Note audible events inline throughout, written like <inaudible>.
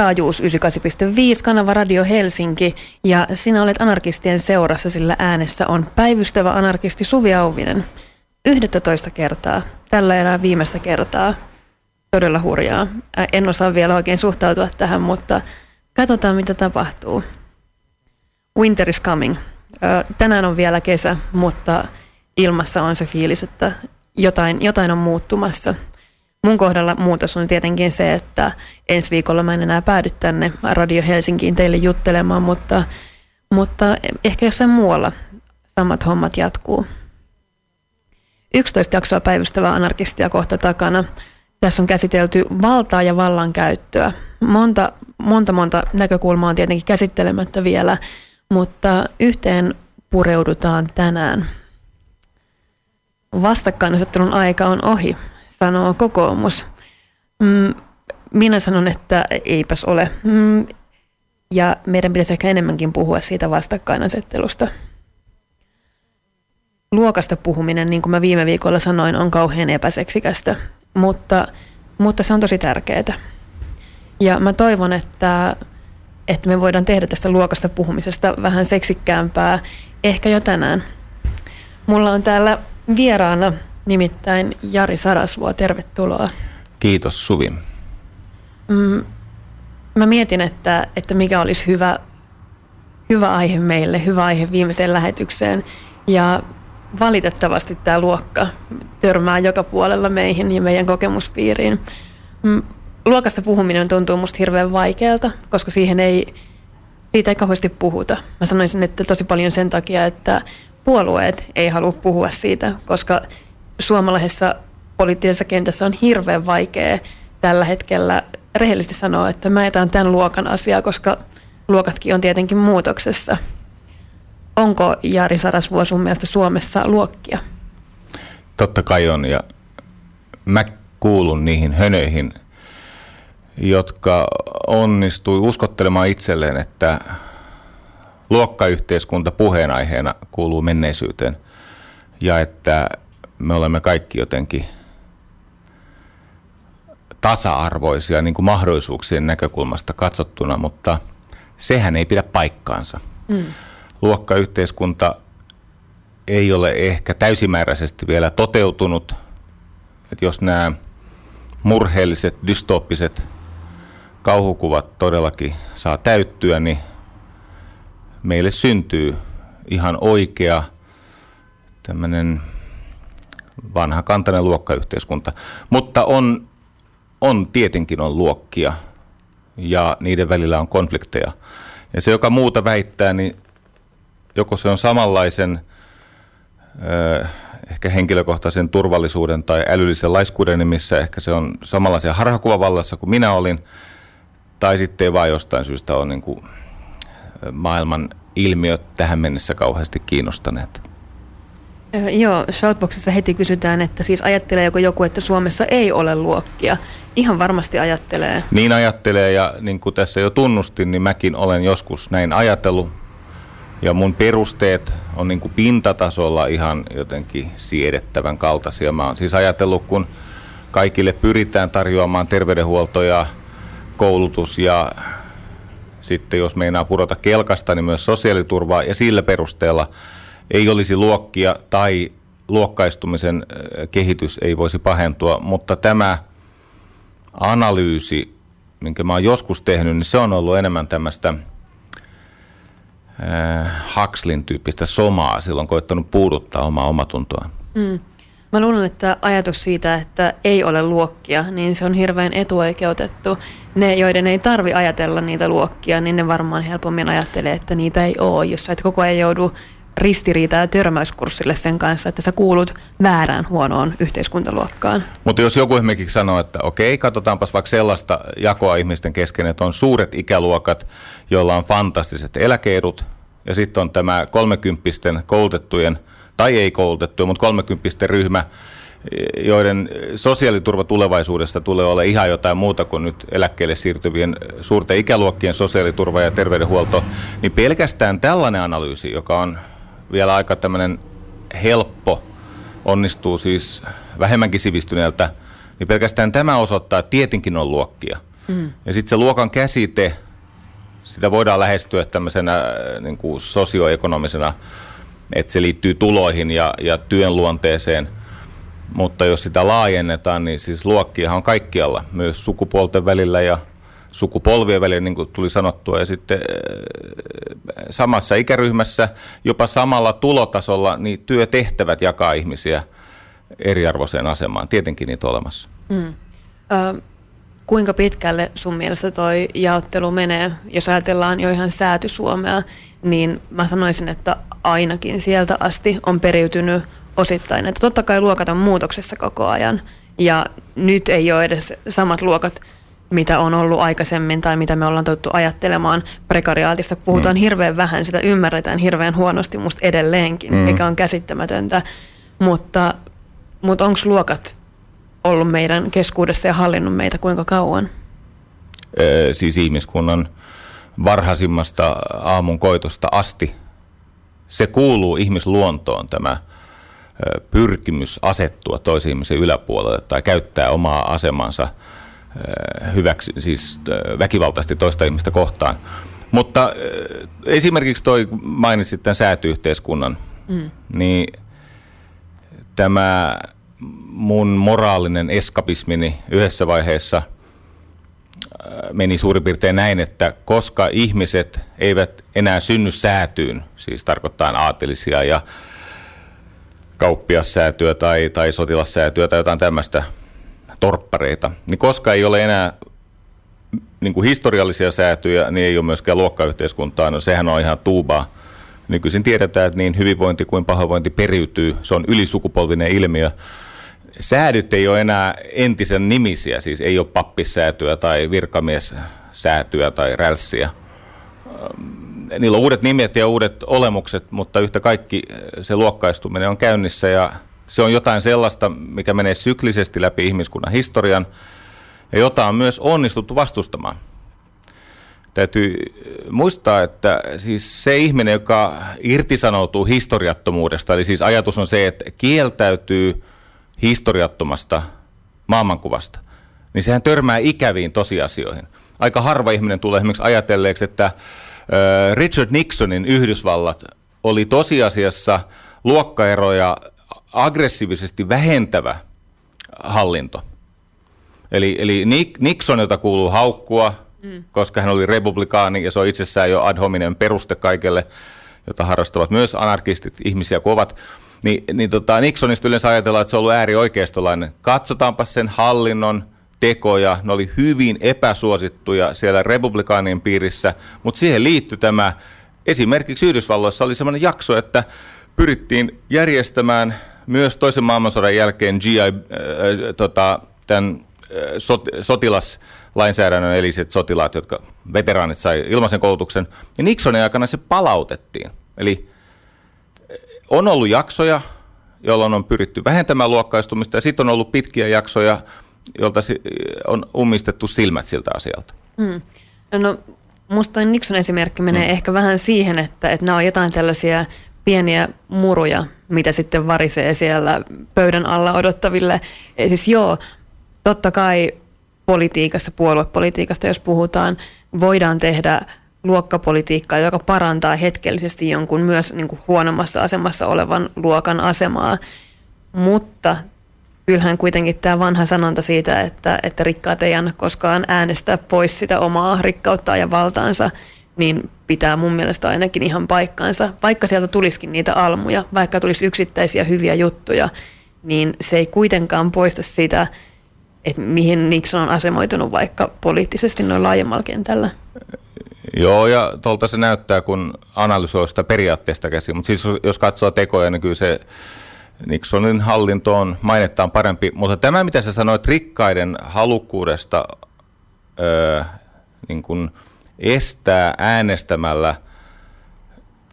taajuus 98.5, kanava Radio Helsinki ja sinä olet anarkistien seurassa, sillä äänessä on päivystävä anarkisti Suvi Auvinen. 11 kertaa, tällä enää viimeistä kertaa. Todella hurjaa. En osaa vielä oikein suhtautua tähän, mutta katsotaan mitä tapahtuu. Winter is coming. Tänään on vielä kesä, mutta ilmassa on se fiilis, että jotain, jotain on muuttumassa – Mun kohdalla muutos on tietenkin se, että ensi viikolla mä en enää päädy tänne Radio Helsinkiin teille juttelemaan, mutta, mutta ehkä jossain muualla samat hommat jatkuu. 11 jaksoa päivystävää anarkistia kohta takana. Tässä on käsitelty valtaa ja vallankäyttöä. Monta, monta, monta näkökulmaa on tietenkin käsittelemättä vielä, mutta yhteen pureudutaan tänään. Vastakkainasettelun aika on ohi sanoo kokoomus. Mm, minä sanon, että eipäs ole. Mm, ja meidän pitäisi ehkä enemmänkin puhua siitä vastakkainasettelusta. Luokasta puhuminen, niin kuin mä viime viikolla sanoin, on kauhean epäseksikästä, mutta, mutta se on tosi tärkeää. Ja mä toivon, että, että me voidaan tehdä tästä luokasta puhumisesta vähän seksikkäämpää ehkä jo tänään. Mulla on täällä vieraana nimittäin Jari Sarasvuo. Tervetuloa. Kiitos Suvi. Mm, mä mietin, että, että mikä olisi hyvä, hyvä aihe meille, hyvä aihe viimeiseen lähetykseen. Ja valitettavasti tämä luokka törmää joka puolella meihin ja meidän kokemuspiiriin. Mm, luokasta puhuminen tuntuu musta hirveän vaikealta, koska siihen ei, siitä ei kauheasti puhuta. Mä sanoisin, että tosi paljon sen takia, että puolueet ei halua puhua siitä, koska suomalaisessa poliittisessa kentässä on hirveän vaikea tällä hetkellä rehellisesti sanoa, että mä etän tämän luokan asiaa, koska luokatkin on tietenkin muutoksessa. Onko Jari Sarasvuo sun mielestä Suomessa luokkia? Totta kai on ja mä kuulun niihin hönöihin, jotka onnistui uskottelemaan itselleen, että luokkayhteiskunta puheenaiheena kuuluu menneisyyteen ja että me olemme kaikki jotenkin tasa-arvoisia niin kuin mahdollisuuksien näkökulmasta katsottuna, mutta sehän ei pidä paikkaansa. Mm. Luokkayhteiskunta ei ole ehkä täysimääräisesti vielä toteutunut. Että jos nämä murheelliset, dystooppiset kauhukuvat todellakin saa täyttyä, niin meille syntyy ihan oikea tämmöinen vanha kantainen luokkayhteiskunta. Mutta on, on tietenkin on luokkia ja niiden välillä on konflikteja. Ja se, joka muuta väittää, niin joko se on samanlaisen ehkä henkilökohtaisen turvallisuuden tai älyllisen laiskuuden nimissä, ehkä se on samanlaisia harhakuvavallassa kuin minä olin, tai sitten ei vaan jostain syystä ole niin kuin maailman ilmiöt tähän mennessä kauheasti kiinnostaneet. Joo, Shoutboxissa heti kysytään, että siis ajatteleeko joku, että Suomessa ei ole luokkia? Ihan varmasti ajattelee. Niin ajattelee ja niin kuin tässä jo tunnustin, niin mäkin olen joskus näin ajatellut. Ja mun perusteet on niin kuin pintatasolla ihan jotenkin siedettävän kaltaisia. Mä oon siis ajatellut, kun kaikille pyritään tarjoamaan terveydenhuolto ja koulutus ja sitten jos meinaa pudota kelkasta, niin myös sosiaaliturvaa ja sillä perusteella – ei olisi luokkia tai luokkaistumisen kehitys ei voisi pahentua, mutta tämä analyysi, minkä mä oon joskus tehnyt, niin se on ollut enemmän tämmöistä äh, Huxlin tyyppistä somaa silloin koettanut puuduttaa omaa omatuntoa. Mm. Mä luulen, että ajatus siitä, että ei ole luokkia, niin se on hirveän etuoikeutettu. Ne, joiden ei tarvi ajatella niitä luokkia, niin ne varmaan helpommin ajattelee, että niitä ei ole, jos sä et koko ajan joudu ristiriita ja törmäyskurssille sen kanssa, että sä kuulut väärään huonoon yhteiskuntaluokkaan. Mutta jos joku esimerkiksi sanoo, että okei, katsotaanpas vaikka sellaista jakoa ihmisten kesken, että on suuret ikäluokat, joilla on fantastiset eläkeedut, ja sitten on tämä kolmekymppisten koulutettujen, tai ei koulutettujen, mutta kolmekymppisten ryhmä, joiden sosiaaliturva tulevaisuudessa tulee olla ihan jotain muuta kuin nyt eläkkeelle siirtyvien suurten ikäluokkien sosiaaliturva ja terveydenhuolto, niin pelkästään tällainen analyysi, joka on vielä aika tämmöinen helppo, onnistuu siis vähemmänkin sivistyneeltä, niin pelkästään tämä osoittaa, että tietenkin on luokkia. Mm. Ja sitten se luokan käsite, sitä voidaan lähestyä tämmöisenä äh, niin kuin sosioekonomisena, että se liittyy tuloihin ja, ja työn luonteeseen. Mutta jos sitä laajennetaan, niin siis luokkia on kaikkialla, myös sukupuolten välillä ja sukupolvien välillä, niin kuin tuli sanottua, ja sitten äh, samassa ikäryhmässä, jopa samalla tulotasolla, niin työtehtävät jakaa ihmisiä eriarvoiseen asemaan. Tietenkin niitä on olemassa. Mm. Ö, kuinka pitkälle sun mielestä toi jaottelu menee? Jos ajatellaan jo ihan sääty Suomea, niin mä sanoisin, että ainakin sieltä asti on periytynyt osittain. Että totta kai luokat on muutoksessa koko ajan, ja nyt ei ole edes samat luokat mitä on ollut aikaisemmin tai mitä me ollaan tottu ajattelemaan prekariaatista. Puhutaan mm. hirveän vähän, sitä ymmärretään hirveän huonosti musta edelleenkin, mm. mikä on käsittämätöntä. Mutta, mutta onko luokat ollut meidän keskuudessa ja hallinnut meitä kuinka kauan? Ee, siis ihmiskunnan varhaisimmasta aamun koitosta asti. Se kuuluu ihmisluontoon tämä pyrkimys asettua toisen ihmisen yläpuolelle tai käyttää omaa asemansa – hyväksi, siis väkivaltaisesti toista ihmistä kohtaan. Mutta esimerkiksi toi mainitsit tämän säätyyhteiskunnan, mm. niin tämä mun moraalinen eskapismini yhdessä vaiheessa meni suurin piirtein näin, että koska ihmiset eivät enää synny säätyyn, siis tarkoittaa aatelisia ja kauppiassäätyä tai, tai sotilassäätyä tai jotain tämmöistä – torppareita, niin koska ei ole enää niin kuin historiallisia säätyjä, niin ei ole myöskään luokkayhteiskuntaa. No sehän on ihan tuubaa. Nykyisin tiedetään, että niin hyvinvointi kuin pahoinvointi periytyy. Se on ylisukupolvinen ilmiö. Säädyt ei ole enää entisen nimisiä, siis ei ole pappissäätyä tai virkamiessäätyä tai rälssiä. Niillä on uudet nimet ja uudet olemukset, mutta yhtä kaikki se luokkaistuminen on käynnissä ja se on jotain sellaista, mikä menee syklisesti läpi ihmiskunnan historian ja jota on myös onnistuttu vastustamaan. Täytyy muistaa, että siis se ihminen, joka irtisanoutuu historiattomuudesta, eli siis ajatus on se, että kieltäytyy historiattomasta maailmankuvasta, niin sehän törmää ikäviin tosiasioihin. Aika harva ihminen tulee esimerkiksi ajatelleeksi, että Richard Nixonin Yhdysvallat oli tosiasiassa luokkaeroja aggressiivisesti vähentävä hallinto. Eli, eli Nixon, jota kuuluu haukkua, mm. koska hän oli republikaani ja se on itsessään jo ad hominem peruste kaikelle, jota harrastavat myös anarkistit, ihmisiä kovat, niin, niin tota, Nixonista yleensä ajatellaan, että se on ollut äärioikeistolainen. Katsotaanpa sen hallinnon tekoja, ne oli hyvin epäsuosittuja siellä republikaanien piirissä, mutta siihen liittyi tämä, esimerkiksi Yhdysvalloissa oli sellainen jakso, että pyrittiin järjestämään myös toisen maailmansodan jälkeen GI, äh, tota, tämän äh, sot, sotilaslainsäädännön, eli sotilaat, jotka veteraanit sai ilmaisen koulutuksen, ja Nixonin aikana se palautettiin. Eli äh, on ollut jaksoja, jolloin on pyritty vähentämään luokkaistumista, ja sitten on ollut pitkiä jaksoja, jolta on ummistettu silmät siltä asialta. Mm. No, musta Nixon esimerkki menee mm. ehkä vähän siihen, että, että nämä on jotain tällaisia pieniä muruja, mitä sitten varisee siellä pöydän alla odottaville. Ja siis joo, totta kai politiikassa, puoluepolitiikasta, jos puhutaan, voidaan tehdä luokkapolitiikkaa, joka parantaa hetkellisesti jonkun myös niin kuin huonommassa asemassa olevan luokan asemaa. Mutta kyllähän kuitenkin tämä vanha sanonta siitä, että, että rikkaat ei anna koskaan äänestää pois sitä omaa rikkauttaa ja valtaansa, niin pitää mun mielestä ainakin ihan paikkaansa. Vaikka sieltä tulisikin niitä almuja, vaikka tulisi yksittäisiä hyviä juttuja, niin se ei kuitenkaan poista sitä, että mihin Nixon on asemoitunut vaikka poliittisesti noin laajemmalla kentällä. Joo, ja tuolta se näyttää, kun analysoi sitä periaatteesta käsin. Mutta siis jos katsoo tekoja, niin kyllä se Nixonin hallinto on mainettaan parempi. Mutta tämä, mitä sä sanoit rikkaiden halukkuudesta öö, niin kuin – estää äänestämällä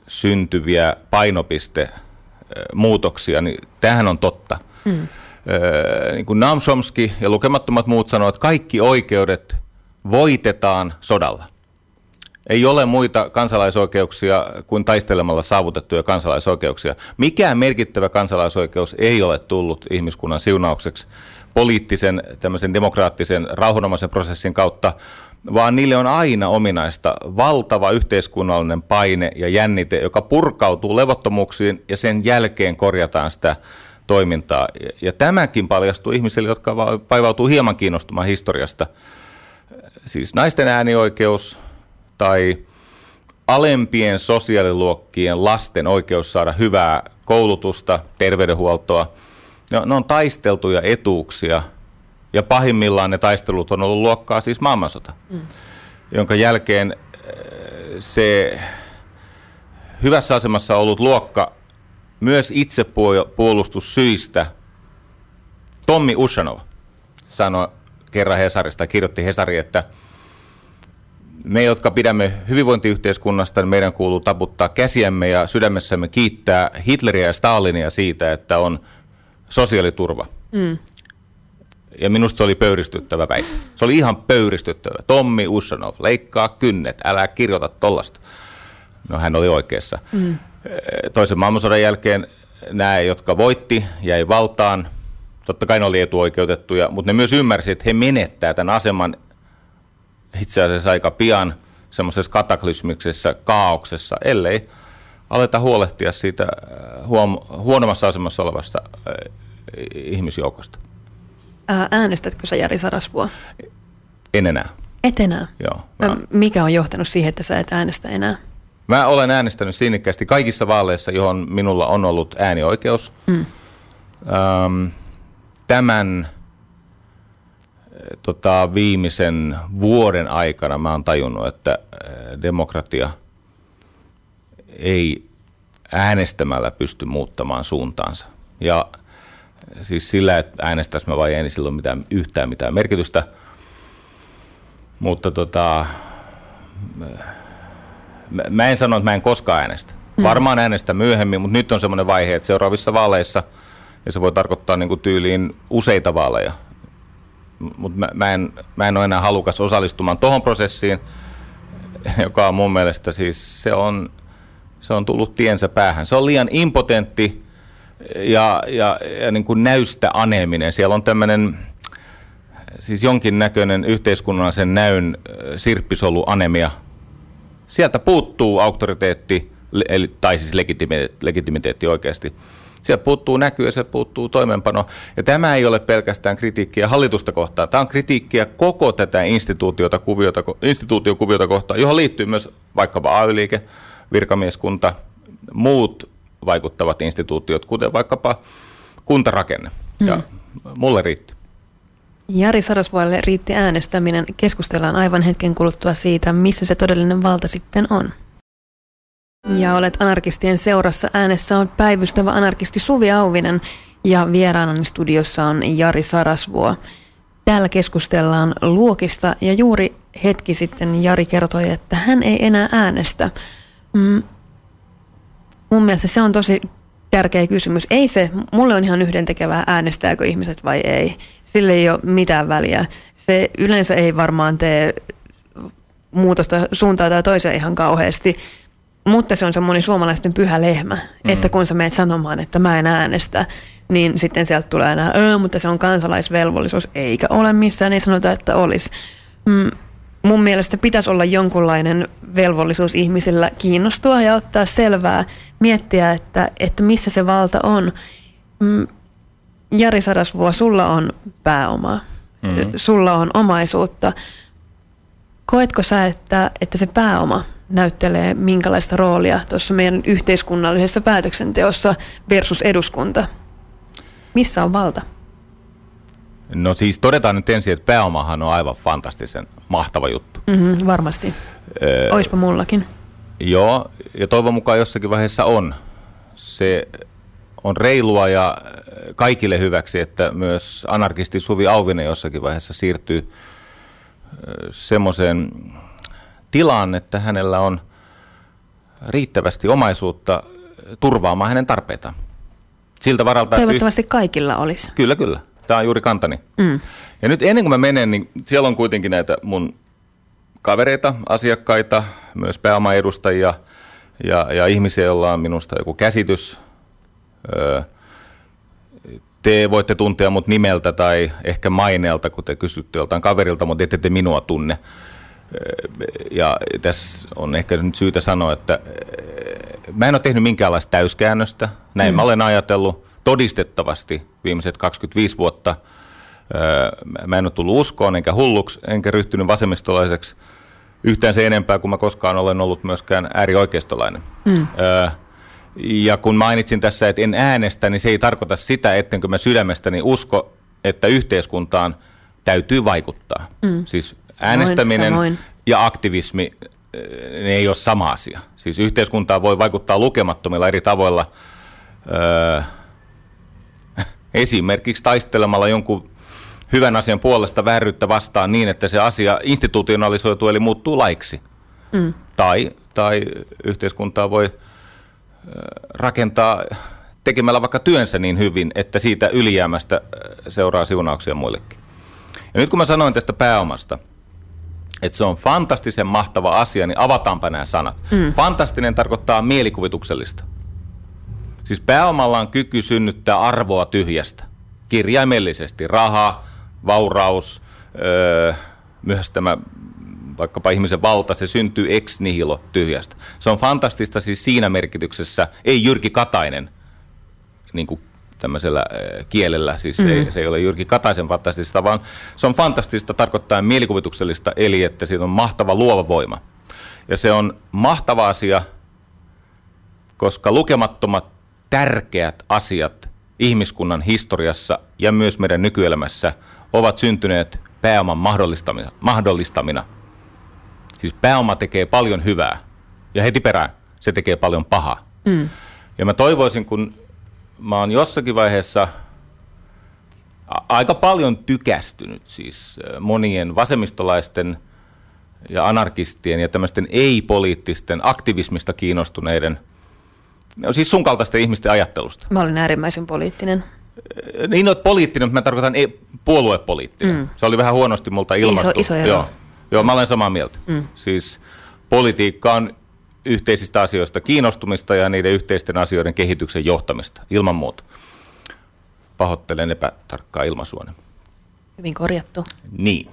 syntyviä painopistemuutoksia, niin tämähän on totta. Mm. niin kuin Naum Chomsky ja lukemattomat muut sanovat, että kaikki oikeudet voitetaan sodalla. Ei ole muita kansalaisoikeuksia kuin taistelemalla saavutettuja kansalaisoikeuksia. Mikään merkittävä kansalaisoikeus ei ole tullut ihmiskunnan siunaukseksi poliittisen, tämmöisen demokraattisen, rauhanomaisen prosessin kautta, vaan niille on aina ominaista valtava yhteiskunnallinen paine ja jännite, joka purkautuu levottomuuksiin ja sen jälkeen korjataan sitä toimintaa. Ja tämäkin paljastuu ihmisille, jotka vaivautuu hieman kiinnostumaan historiasta. Siis naisten äänioikeus tai alempien sosiaaliluokkien lasten oikeus saada hyvää koulutusta, terveydenhuoltoa. Ne on, ne on taisteltuja etuuksia ja pahimmillaan ne taistelut on ollut luokkaa siis maailmansota, mm. jonka jälkeen äh, se hyvässä asemassa ollut luokka myös itsepuolustussyistä Tommi Ushanov sanoi kerran Hesarista, kirjoitti Hesari, että – me, jotka pidämme hyvinvointiyhteiskunnasta, niin meidän kuuluu taputtaa käsiämme ja sydämessämme kiittää Hitleriä ja Stalinia siitä, että on sosiaaliturva. Mm. Ja minusta se oli pöyristyttävä väite. Se oli ihan pöyristyttävä. Tommi Ushanov, leikkaa kynnet, älä kirjoita tollasta. No hän oli oikeassa. Mm. Toisen maailmansodan jälkeen nämä, jotka voitti, jäi valtaan. Totta kai ne oli etuoikeutettuja, mutta ne myös ymmärsivät, että he menettää tämän aseman itse asiassa aika pian semmoisessa kataklysmiksessä kaauksessa, ellei aleta huolehtia siitä äh, huom- huonommassa asemassa olevasta äh, ihmisjoukosta. Äänestätkö sä Jari Sarasvua? En enää. Et enää? Joo. Mä... Mikä on johtanut siihen, että sä et äänestä enää? Mä olen äänestänyt sinnikkäästi kaikissa vaaleissa, johon minulla on ollut äänioikeus. Mm. Ähm, tämän tota, viimeisen vuoden aikana mä oon tajunnut, että demokratia ei äänestämällä pysty muuttamaan suuntaansa. Ja siis sillä, että äänestäisi mä vai ei, niin sillä ole mitään, yhtään mitään merkitystä. Mutta tota, mä en sano, että mä en koskaan äänestä. Mm. Varmaan äänestä myöhemmin, mutta nyt on semmoinen vaihe, että seuraavissa vaaleissa, ja se voi tarkoittaa niin kuin tyyliin useita vaaleja, mutta mä, mä, en, mä en ole enää halukas osallistumaan tuohon prosessiin, joka on mun mielestä siis, se on, se on tullut tiensä päähän. Se on liian impotentti ja, ja, ja niin kuin näystä aneminen. Siellä on tämmöinen siis jonkinnäköinen yhteiskunnallisen näyn sirppisolu anemia. Sieltä puuttuu auktoriteetti, eli, tai siis legitimiteetti, legitimiteetti oikeasti. Sieltä puuttuu näky ja se puuttuu toimenpano. Ja tämä ei ole pelkästään kritiikkiä hallitusta kohtaan. Tämä on kritiikkiä koko tätä instituutiota, kuviota, instituutiokuviota kohtaan, johon liittyy myös vaikkapa AY-liike, virkamieskunta, muut vaikuttavat instituutiot, kuten vaikkapa kuntarakenne. Ja mm. mulle riitti. Jari Sarasvuolle riitti äänestäminen. Keskustellaan aivan hetken kuluttua siitä, missä se todellinen valta sitten on. Ja olet anarkistien seurassa. Äänessä on päivystävä anarkisti Suvi Auvinen ja vieraanani studiossa on Jari Sarasvuo. Täällä keskustellaan luokista ja juuri hetki sitten Jari kertoi, että hän ei enää äänestä. Mun mielestä se on tosi tärkeä kysymys. Ei se, mulle on ihan yhdentekevää äänestääkö ihmiset vai ei. Sille ei ole mitään väliä. Se yleensä ei varmaan tee muutosta suuntaan tai toiseen ihan kauheasti, mutta se on semmoinen suomalaisten pyhä lehmä, mm. että kun sä meet sanomaan, että mä en äänestä, niin sitten sieltä tulee aina, öö, mutta se on kansalaisvelvollisuus, eikä ole missään, ei sanota, että olisi. Mm, mun mielestä pitäisi olla jonkunlainen velvollisuus ihmisillä kiinnostua ja ottaa selvää, miettiä, että, että missä se valta on. Mm, Jari Sarasvuo, sulla on pääomaa, mm-hmm. sulla on omaisuutta. Koetko sä, että, että se pääoma – näyttelee minkälaista roolia tuossa meidän yhteiskunnallisessa päätöksenteossa versus eduskunta? Missä on valta? No siis todetaan nyt ensin, että pääomahan on aivan fantastisen mahtava juttu. Mm-hmm, varmasti. Öö, Oispa mullakin. Joo, ja toivon mukaan jossakin vaiheessa on. Se on reilua ja kaikille hyväksi, että myös anarkisti Suvi Auvinen jossakin vaiheessa siirtyy semmoiseen tilaan, että hänellä on riittävästi omaisuutta turvaamaan hänen tarpeitaan. Siltä varalta, Toivottavasti että... kaikilla olisi. Kyllä, kyllä. Tämä on juuri kantani. Mm. Ja nyt ennen kuin mä menen, niin siellä on kuitenkin näitä mun kavereita, asiakkaita, myös pääomaedustajia ja, ja ihmisiä, joilla on minusta joku käsitys. Öö, te voitte tuntea mut nimeltä tai ehkä maineelta, kun te kysytte joltain kaverilta, mutta ette te minua tunne. Ja tässä on ehkä nyt syytä sanoa, että mä en ole tehnyt minkäänlaista täyskäännöstä. Näin mm. mä olen ajatellut todistettavasti viimeiset 25 vuotta. Mä en ole tullut uskoon enkä hulluksi, enkä ryhtynyt vasemmistolaiseksi yhtään se enempää kuin mä koskaan olen ollut myöskään äärioikeistolainen. Mm. Ja kun mainitsin tässä, että en äänestä, niin se ei tarkoita sitä, ettenkö mä sydämestäni usko, että yhteiskuntaan täytyy vaikuttaa. Mm. Siis äänestäminen samoin, samoin. ja aktivismi, ne ei ole sama asia. Siis yhteiskuntaan voi vaikuttaa lukemattomilla eri tavoilla. Öö, esimerkiksi taistelemalla jonkun hyvän asian puolesta vääryyttä vastaan niin, että se asia institutionalisoituu eli muuttuu laiksi. Mm. Tai, tai yhteiskuntaa voi rakentaa tekemällä vaikka työnsä niin hyvin, että siitä ylijäämästä seuraa siunauksia muillekin. Ja nyt kun mä sanoin tästä pääomasta, että se on fantastisen mahtava asia, niin avataanpa nämä sanat. Mm. Fantastinen tarkoittaa mielikuvituksellista. Siis pääomalla on kyky synnyttää arvoa tyhjästä. Kirjaimellisesti raha, vauraus, öö, myös tämä vaikkapa ihmisen valta, se syntyy ex nihilo tyhjästä. Se on fantastista siis siinä merkityksessä, ei Jyrki Katainen niin kuin tämmöisellä kielellä, siis mm. ei, se ei ole Jyrki Kataisen fantastista, vaan se on fantastista tarkoittaa mielikuvituksellista, eli että siitä on mahtava luova voima. Ja se on mahtava asia, koska lukemattomat tärkeät asiat ihmiskunnan historiassa ja myös meidän nykyelämässä ovat syntyneet pääoman mahdollistamina. mahdollistamina. Siis pääoma tekee paljon hyvää ja heti perään se tekee paljon pahaa. Mm. Ja mä toivoisin, kun mä oon jossakin vaiheessa aika paljon tykästynyt siis monien vasemmistolaisten ja anarkistien ja tämmöisten ei-poliittisten aktivismista kiinnostuneiden, no siis sun kaltaisten ihmisten ajattelusta. Mä olin äärimmäisen poliittinen. Niin olet poliittinen, mutta mä tarkoitan ei, puoluepoliittinen. Mm. Se oli vähän huonosti multa ilmastu. Iso, iso ero. Joo, joo, mä olen samaa mieltä. Mm. Siis politiikka on yhteisistä asioista kiinnostumista ja niiden yhteisten asioiden kehityksen johtamista, ilman muuta. Pahoittelen epätarkkaa ilmaisuoni. Hyvin korjattu. Niin.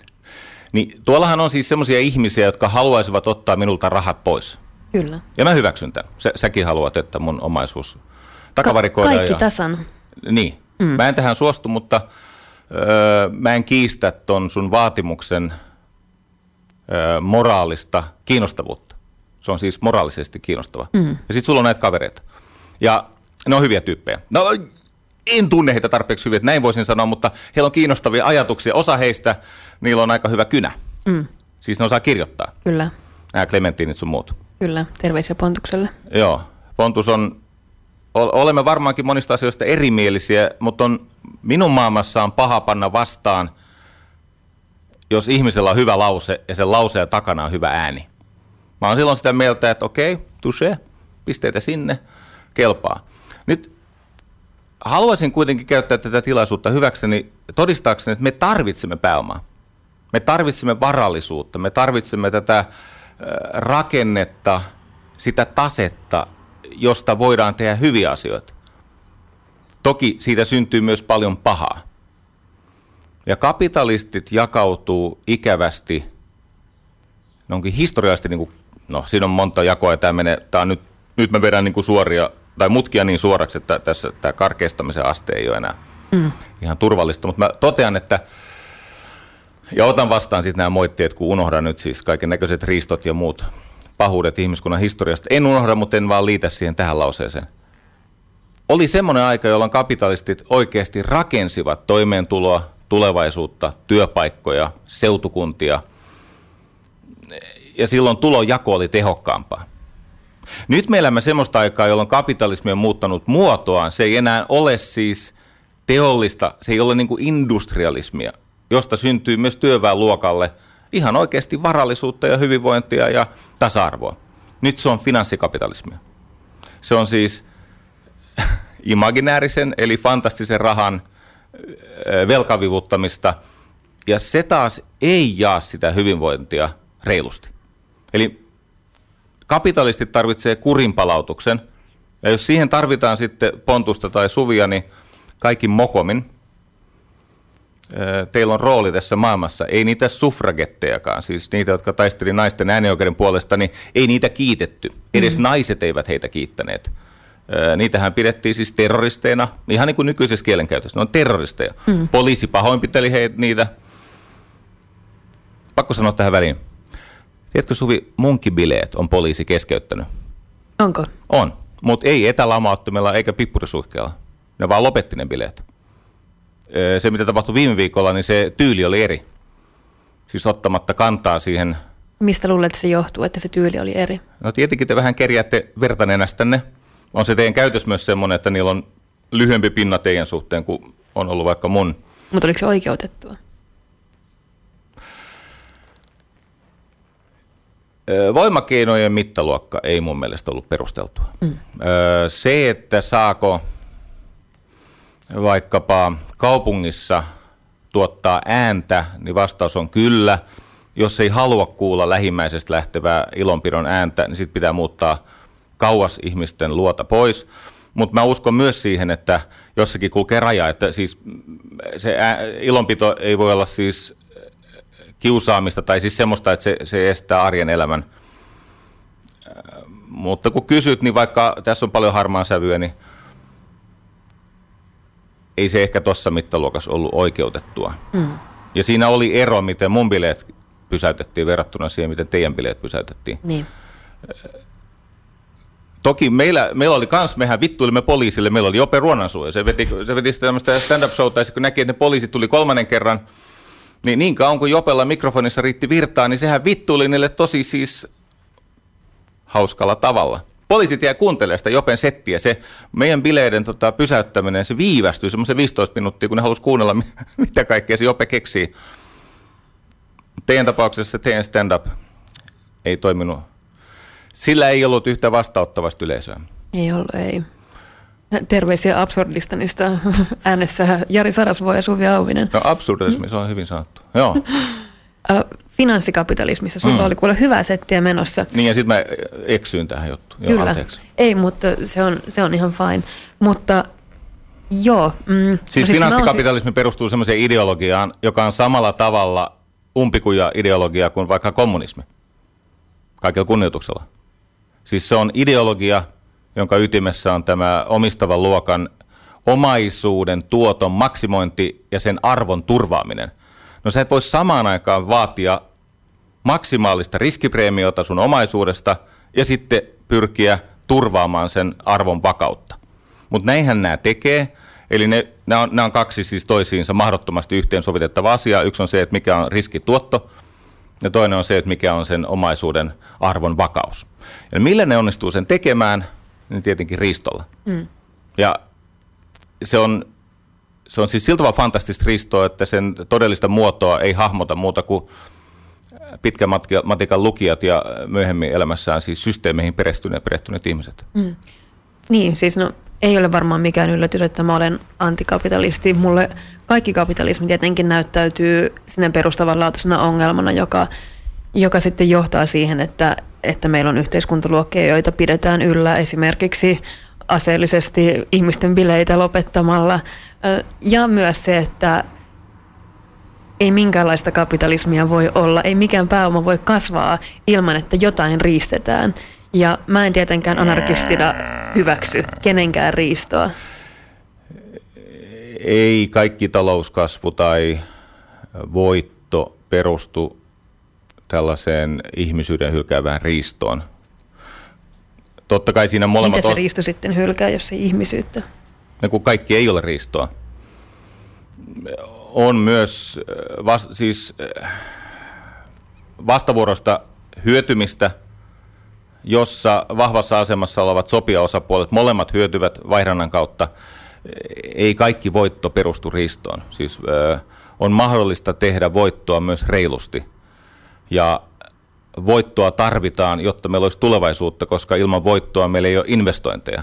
niin tuollahan on siis semmoisia ihmisiä, jotka haluaisivat ottaa minulta rahat pois. Kyllä. Ja mä hyväksyn tämän. Sä, säkin haluat, että mun omaisuus takavarikoidaan. Ka- kaikki ja... tasan. Niin. Mm. Mä en tähän suostu, mutta öö, mä en kiistä ton sun vaatimuksen öö, moraalista kiinnostavuutta. Se on siis moraalisesti kiinnostava. Mm. Ja sitten sulla on näitä kavereita. Ja ne on hyviä tyyppejä. No en tunne heitä tarpeeksi hyvin, että näin voisin sanoa, mutta heillä on kiinnostavia ajatuksia. Osa heistä, niillä on aika hyvä kynä. Mm. Siis ne osaa kirjoittaa. Kyllä. Nämä Clementiinit sun muut. Kyllä, terveisiä Pontukselle. Joo, Pontus on, olemme varmaankin monista asioista erimielisiä, mutta on, minun maailmassa on paha panna vastaan, jos ihmisellä on hyvä lause ja sen lauseen takana on hyvä ääni. Mä oon silloin sitä mieltä, että okei, touche, pisteitä sinne, kelpaa. Nyt haluaisin kuitenkin käyttää tätä tilaisuutta hyväkseni todistaakseni, että me tarvitsemme pääomaa. Me tarvitsemme varallisuutta, me tarvitsemme tätä rakennetta, sitä tasetta, josta voidaan tehdä hyviä asioita. Toki siitä syntyy myös paljon pahaa. Ja kapitalistit jakautuu ikävästi, ne onkin historiallisesti niin kuin no siinä on monta jakoa ja tämä menee, tämä on nyt, nyt mä vedän niin kuin suoria, tai mutkia niin suoraksi, että tässä tämä karkeistamisen aste ei ole enää mm. ihan turvallista, mutta mä totean, että ja otan vastaan sitten nämä moitteet, kun unohdan nyt siis kaiken näköiset riistot ja muut pahuudet ihmiskunnan historiasta. En unohda, mutta en vaan liitä siihen tähän lauseeseen. Oli semmoinen aika, jolloin kapitalistit oikeasti rakensivat toimeentuloa, tulevaisuutta, työpaikkoja, seutukuntia – ja silloin tulonjako oli tehokkaampaa. Nyt me elämme semmoista aikaa, jolloin kapitalismi on muuttanut muotoaan. Se ei enää ole siis teollista, se ei ole niin kuin industrialismia, josta syntyy myös työväenluokalle ihan oikeasti varallisuutta ja hyvinvointia ja tasa-arvoa. Nyt se on finanssikapitalismia. Se on siis <laughs> imaginäärisen eli fantastisen rahan velkavivuttamista, ja se taas ei jaa sitä hyvinvointia reilusti. Eli kapitalistit tarvitsee kurinpalautuksen, ja jos siihen tarvitaan sitten pontusta tai suvia, niin kaikin mokomin, teillä on rooli tässä maailmassa. Ei niitä suffragettejakaan, siis niitä, jotka taisteli naisten äänioikeuden puolesta, niin ei niitä kiitetty. Edes mm. naiset eivät heitä kiittäneet. Niitähän pidettiin siis terroristeina, ihan niin kuin nykyisessä kielenkäytössä. Ne on terroristeja. Mm. Poliisi pahoinpiteli heitä, niitä. Pakko sanoa tähän väliin. Tiedätkö Suvi, munkibileet on poliisi keskeyttänyt. Onko? On, mutta ei etälamauttimella eikä pippurisuihkeella. Ne vaan lopetti ne bileet se, mitä tapahtui viime viikolla, niin se tyyli oli eri. Siis ottamatta kantaa siihen. Mistä luulet, että se johtuu, että se tyyli oli eri? No tietenkin te vähän kerjäätte vertanenästänne. On se teidän käytös myös semmoinen, että niillä on lyhyempi pinna teidän suhteen kuin on ollut vaikka mun. Mutta oliko se oikeutettua? Voimakeinojen mittaluokka ei mun mielestä ollut perusteltua. Mm. Se, että saako vaikkapa kaupungissa tuottaa ääntä, niin vastaus on kyllä. Jos ei halua kuulla lähimmäisestä lähtevää ilonpidon ääntä, niin sitten pitää muuttaa kauas ihmisten luota pois. Mutta mä uskon myös siihen, että jossakin kulkee raja, että siis se ää, ilonpito ei voi olla siis kiusaamista tai siis semmoista, että se, se estää arjen elämän. Mutta kun kysyt, niin vaikka tässä on paljon harmaan sävyä, niin ei se ehkä tuossa mittaluokassa ollut oikeutettua. Mm. Ja siinä oli ero, miten mun bileet pysäytettiin verrattuna siihen, miten teidän bileet pysäytettiin. Niin. Toki meillä, meillä oli kans, mehän vittuilimme poliisille, meillä oli Jope Ruonansuu, ja se veti, se veti tämmöistä stand-up showta, ja kun näki, että ne poliisit tuli kolmannen kerran, niin niin kauan kuin Jopella mikrofonissa riitti virtaa, niin sehän vittuili niille tosi siis hauskalla tavalla poliisit jää kuuntelemaan sitä Jopen settiä. Se meidän bileiden tota, pysäyttäminen, se viivästyi semmoisen 15 minuuttia, kun ne halusi kuunnella, <laughs> mitä kaikkea se Jope keksii. Teidän tapauksessa teidän stand-up ei toiminut. Sillä ei ollut yhtä vastauttavasta yleisöä. Ei ollut, ei. Terveisiä absurdistanista <laughs> äänessä Jari Sarasvuo ja Suvi Auvinen. No absurdismi, se on hyvin sanottu. Joo. <laughs> finanssikapitalismissa. Sulla mm. oli kuule hyvä settiä menossa. Niin ja sitten mä eksyin tähän juttuun. Kyllä. Anteeksi. Ei, mutta se on, se on ihan fine. Mutta joo. Mm, siis, siis finanssikapitalismi nousi... perustuu sellaiseen ideologiaan, joka on samalla tavalla umpikuja ideologia kuin vaikka kommunismi. Kaikella kunnioituksella. Siis se on ideologia, jonka ytimessä on tämä omistavan luokan omaisuuden tuoton maksimointi ja sen arvon turvaaminen – No sä et voi samaan aikaan vaatia maksimaalista riskipreemiota sun omaisuudesta ja sitten pyrkiä turvaamaan sen arvon vakautta. Mutta näinhän nämä tekee. Eli ne, nämä, on, nämä on kaksi siis toisiinsa mahdottomasti yhteensovitettava asia. Yksi on se, että mikä on riskituotto, ja toinen on se, että mikä on sen omaisuuden arvon vakaus. Ja millä ne onnistuu sen tekemään, niin tietenkin riistolla. Mm. Ja se on se on siis siltä vaan fantastista ristoa, että sen todellista muotoa ei hahmota muuta kuin pitkän matikan lukijat ja myöhemmin elämässään siis systeemeihin perehtyneet, perehtyneet ihmiset. Mm. Niin, siis no ei ole varmaan mikään yllätys, että mä olen antikapitalisti. Mulle kaikki kapitalismi tietenkin näyttäytyy sinne perustavanlaatuisena ongelmana, joka, joka sitten johtaa siihen, että, että meillä on yhteiskuntaluokkia, joita pidetään yllä esimerkiksi aseellisesti ihmisten bileitä lopettamalla. Ja myös se, että ei minkäänlaista kapitalismia voi olla, ei mikään pääoma voi kasvaa ilman, että jotain riistetään. Ja mä en tietenkään anarkistina hyväksy kenenkään riistoa. Ei kaikki talouskasvu tai voitto perustu tällaiseen ihmisyyden hylkäävään riistoon totta kai siinä molemmat... Mitä se riisto sitten hylkää, jos ei ihmisyyttä? No kun kaikki ei ole riistoa. On myös äh, vas, siis äh, vastavuorosta hyötymistä, jossa vahvassa asemassa olevat sopijaosapuolet molemmat hyötyvät vaihdannan kautta. Ei kaikki voitto perustu riistoon. Siis äh, on mahdollista tehdä voittoa myös reilusti. Ja voittoa tarvitaan, jotta meillä olisi tulevaisuutta, koska ilman voittoa meillä ei ole investointeja.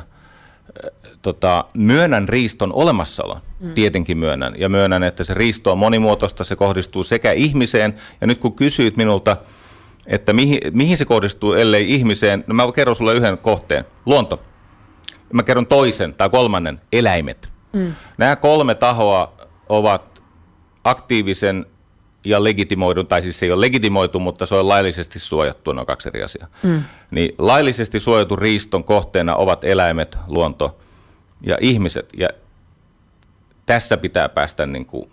Tota, myönnän riiston olemassaolo, mm. tietenkin myönnän. Ja myönnän, että se riisto on monimuotoista, se kohdistuu sekä ihmiseen, ja nyt kun kysyit minulta, että mihin, mihin se kohdistuu, ellei ihmiseen, no mä kerron sulle yhden kohteen, luonto. Mä kerron toisen tai kolmannen, eläimet. Mm. Nämä kolme tahoa ovat aktiivisen ja legitimoidun, tai siis se ei ole legitimoitu, mutta se on laillisesti suojattu, ne on kaksi eri asiaa. Mm. Niin laillisesti suojatun riiston kohteena ovat eläimet, luonto ja ihmiset. Ja tässä pitää päästä niin kuin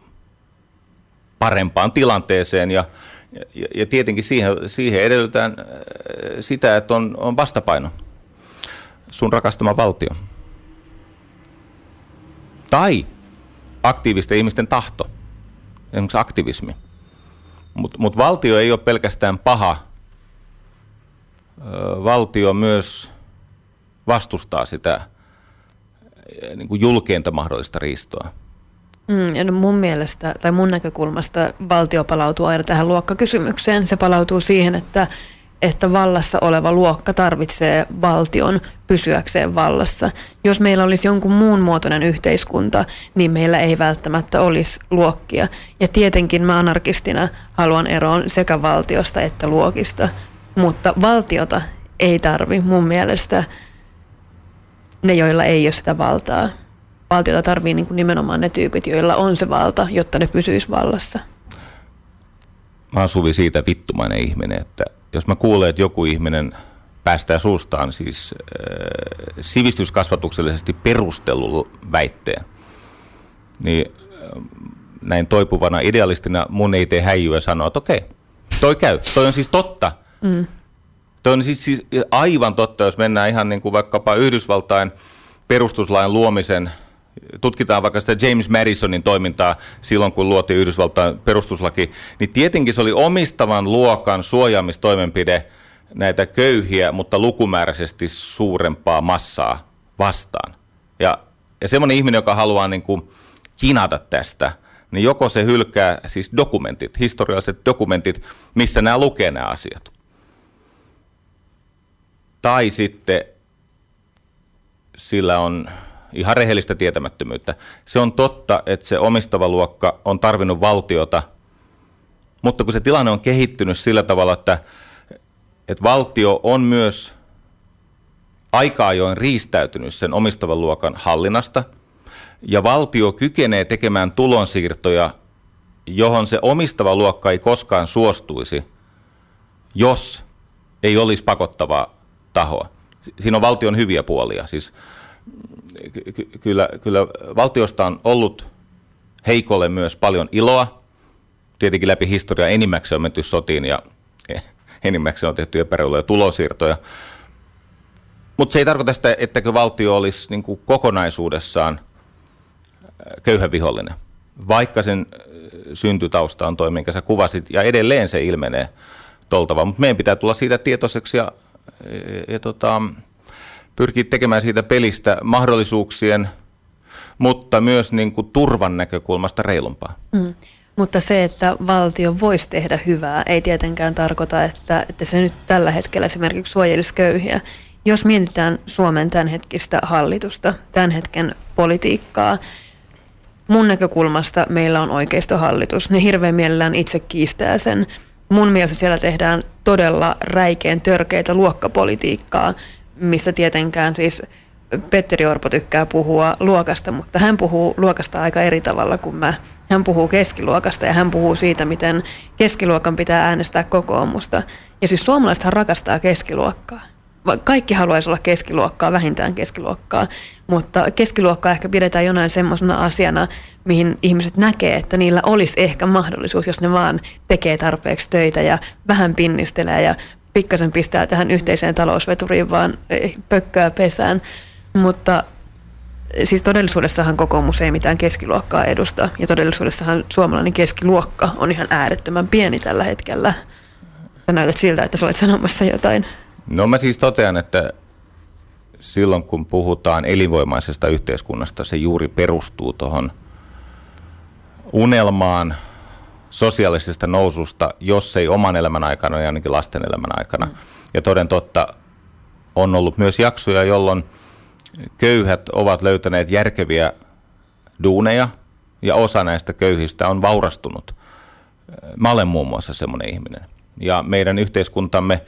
parempaan tilanteeseen ja, ja, ja tietenkin siihen, siihen edellytään äh, sitä, että on, on vastapaino sun rakastama valtio. Tai aktiivisten ihmisten tahto, esimerkiksi aktivismi. Mutta mut valtio ei ole pelkästään paha. Valtio myös vastustaa sitä niin kuin julkeinta mahdollista riistoa. Mm, no mun mielestä tai mun näkökulmasta valtio palautuu aina tähän luokkakysymykseen. Se palautuu siihen, että että vallassa oleva luokka tarvitsee valtion pysyäkseen vallassa. Jos meillä olisi jonkun muun muotoinen yhteiskunta, niin meillä ei välttämättä olisi luokkia. Ja tietenkin mä anarkistina haluan eroon sekä valtiosta että luokista, mutta valtiota ei tarvi mun mielestä ne, joilla ei ole sitä valtaa. Valtiota tarvii niin nimenomaan ne tyypit, joilla on se valta, jotta ne pysyisi vallassa. Mä oon Suvi siitä vittumainen ihminen, että jos mä kuulen, että joku ihminen päästää suustaan siis äh, sivistyskasvatuksellisesti perustellun väitteen, niin äh, näin toipuvana idealistina mun ei tee häijyä sanoa, että okei, toi käy, toi on siis totta. Mm. Toi on siis, siis aivan totta, jos mennään ihan niin kuin vaikkapa Yhdysvaltain perustuslain luomisen tutkitaan vaikka sitä James Madisonin toimintaa silloin, kun luotiin Yhdysvaltain perustuslaki, niin tietenkin se oli omistavan luokan suojaamistoimenpide näitä köyhiä, mutta lukumääräisesti suurempaa massaa vastaan. Ja, ja semmoinen ihminen, joka haluaa niin kuin kinata tästä, niin joko se hylkää siis dokumentit, historialliset dokumentit, missä nämä lukee nämä asiat. Tai sitten sillä on ihan rehellistä tietämättömyyttä. Se on totta, että se omistava luokka on tarvinnut valtiota, mutta kun se tilanne on kehittynyt sillä tavalla, että, että valtio on myös aika ajoin riistäytynyt sen omistavan luokan hallinnasta, ja valtio kykenee tekemään tulonsiirtoja, johon se omistava luokka ei koskaan suostuisi, jos ei olisi pakottavaa tahoa. Siinä on valtion hyviä puolia. Siis ky- kyllä, kyllä valtiosta on ollut heikolle myös paljon iloa. Tietenkin läpi historiaa enimmäkseen on menty sotiin ja <laughs> enimmäkseen on tehty epäreiluja tulosiirtoja. Mutta se ei tarkoita sitä, ettäkö valtio olisi niin kuin kokonaisuudessaan äh, köyhä vihollinen, vaikka sen äh, syntytausta on toi, minkä sä kuvasit, ja edelleen se ilmenee toltava. Mutta meidän pitää tulla siitä tietoiseksi ja, ja, ja tota, pyrkii tekemään siitä pelistä mahdollisuuksien, mutta myös niin kuin turvan näkökulmasta reilumpaa. Mm. Mutta se, että valtio voisi tehdä hyvää, ei tietenkään tarkoita, että, että se nyt tällä hetkellä esimerkiksi suojelisi köyhiä. Jos mietitään Suomen tämänhetkistä hallitusta, tämän hetken politiikkaa, mun näkökulmasta meillä on oikeistohallitus. Ne hirveän mielellään itse kiistää sen. Mun mielestä siellä tehdään todella räikeän törkeitä luokkapolitiikkaa, missä tietenkään siis Petteri Orpo tykkää puhua luokasta, mutta hän puhuu luokasta aika eri tavalla kuin mä. Hän puhuu keskiluokasta ja hän puhuu siitä, miten keskiluokan pitää äänestää kokoomusta. Ja siis suomalaisethan rakastaa keskiluokkaa. Kaikki haluaisi olla keskiluokkaa, vähintään keskiluokkaa, mutta keskiluokkaa ehkä pidetään jonain semmoisena asiana, mihin ihmiset näkee, että niillä olisi ehkä mahdollisuus, jos ne vaan tekee tarpeeksi töitä ja vähän pinnistelee ja pikkasen pistää tähän yhteiseen talousveturiin, vaan pökköä pesään. Mutta siis todellisuudessahan kokoomus ei mitään keskiluokkaa edusta. Ja todellisuudessahan suomalainen keskiluokka on ihan äärettömän pieni tällä hetkellä. Sä näytät siltä, että sä olet sanomassa jotain. No mä siis totean, että silloin kun puhutaan elinvoimaisesta yhteiskunnasta, se juuri perustuu tuohon unelmaan – sosiaalisesta noususta, jos ei oman elämän aikana, niin ainakin lasten elämän aikana. Mm. Ja toden totta on ollut myös jaksoja, jolloin köyhät ovat löytäneet järkeviä duuneja ja osa näistä köyhistä on vaurastunut. Mä olen muun muassa semmoinen ihminen. Ja meidän yhteiskuntamme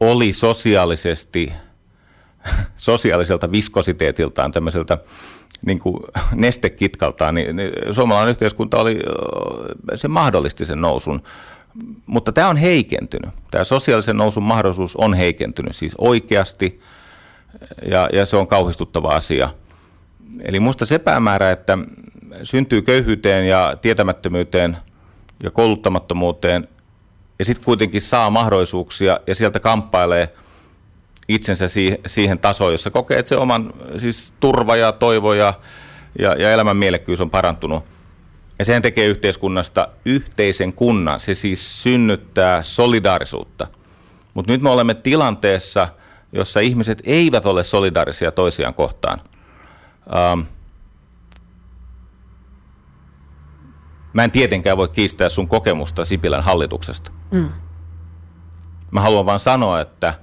oli sosiaalisesti, <laughs> sosiaaliselta viskositeetiltaan tämmöiseltä niin kuin nestekitkaltaan, niin, niin suomalainen yhteiskunta oli, se mahdollisti sen nousun. Mutta tämä on heikentynyt. Tämä sosiaalisen nousun mahdollisuus on heikentynyt siis oikeasti, ja, ja se on kauhistuttava asia. Eli minusta se päämäärä, että syntyy köyhyyteen ja tietämättömyyteen ja kouluttamattomuuteen, ja sitten kuitenkin saa mahdollisuuksia ja sieltä kamppailee itsensä siihen tasoon, jossa kokee, että se oman siis turva ja toivo ja, ja, ja elämän mielekkyys on parantunut. Ja sen tekee yhteiskunnasta yhteisen kunnan. Se siis synnyttää solidaarisuutta. Mutta nyt me olemme tilanteessa, jossa ihmiset eivät ole solidaarisia toisiaan kohtaan. Ähm, Mä en tietenkään voi kiistää sun kokemusta Sipilän hallituksesta. Mm. Mä haluan vaan sanoa, että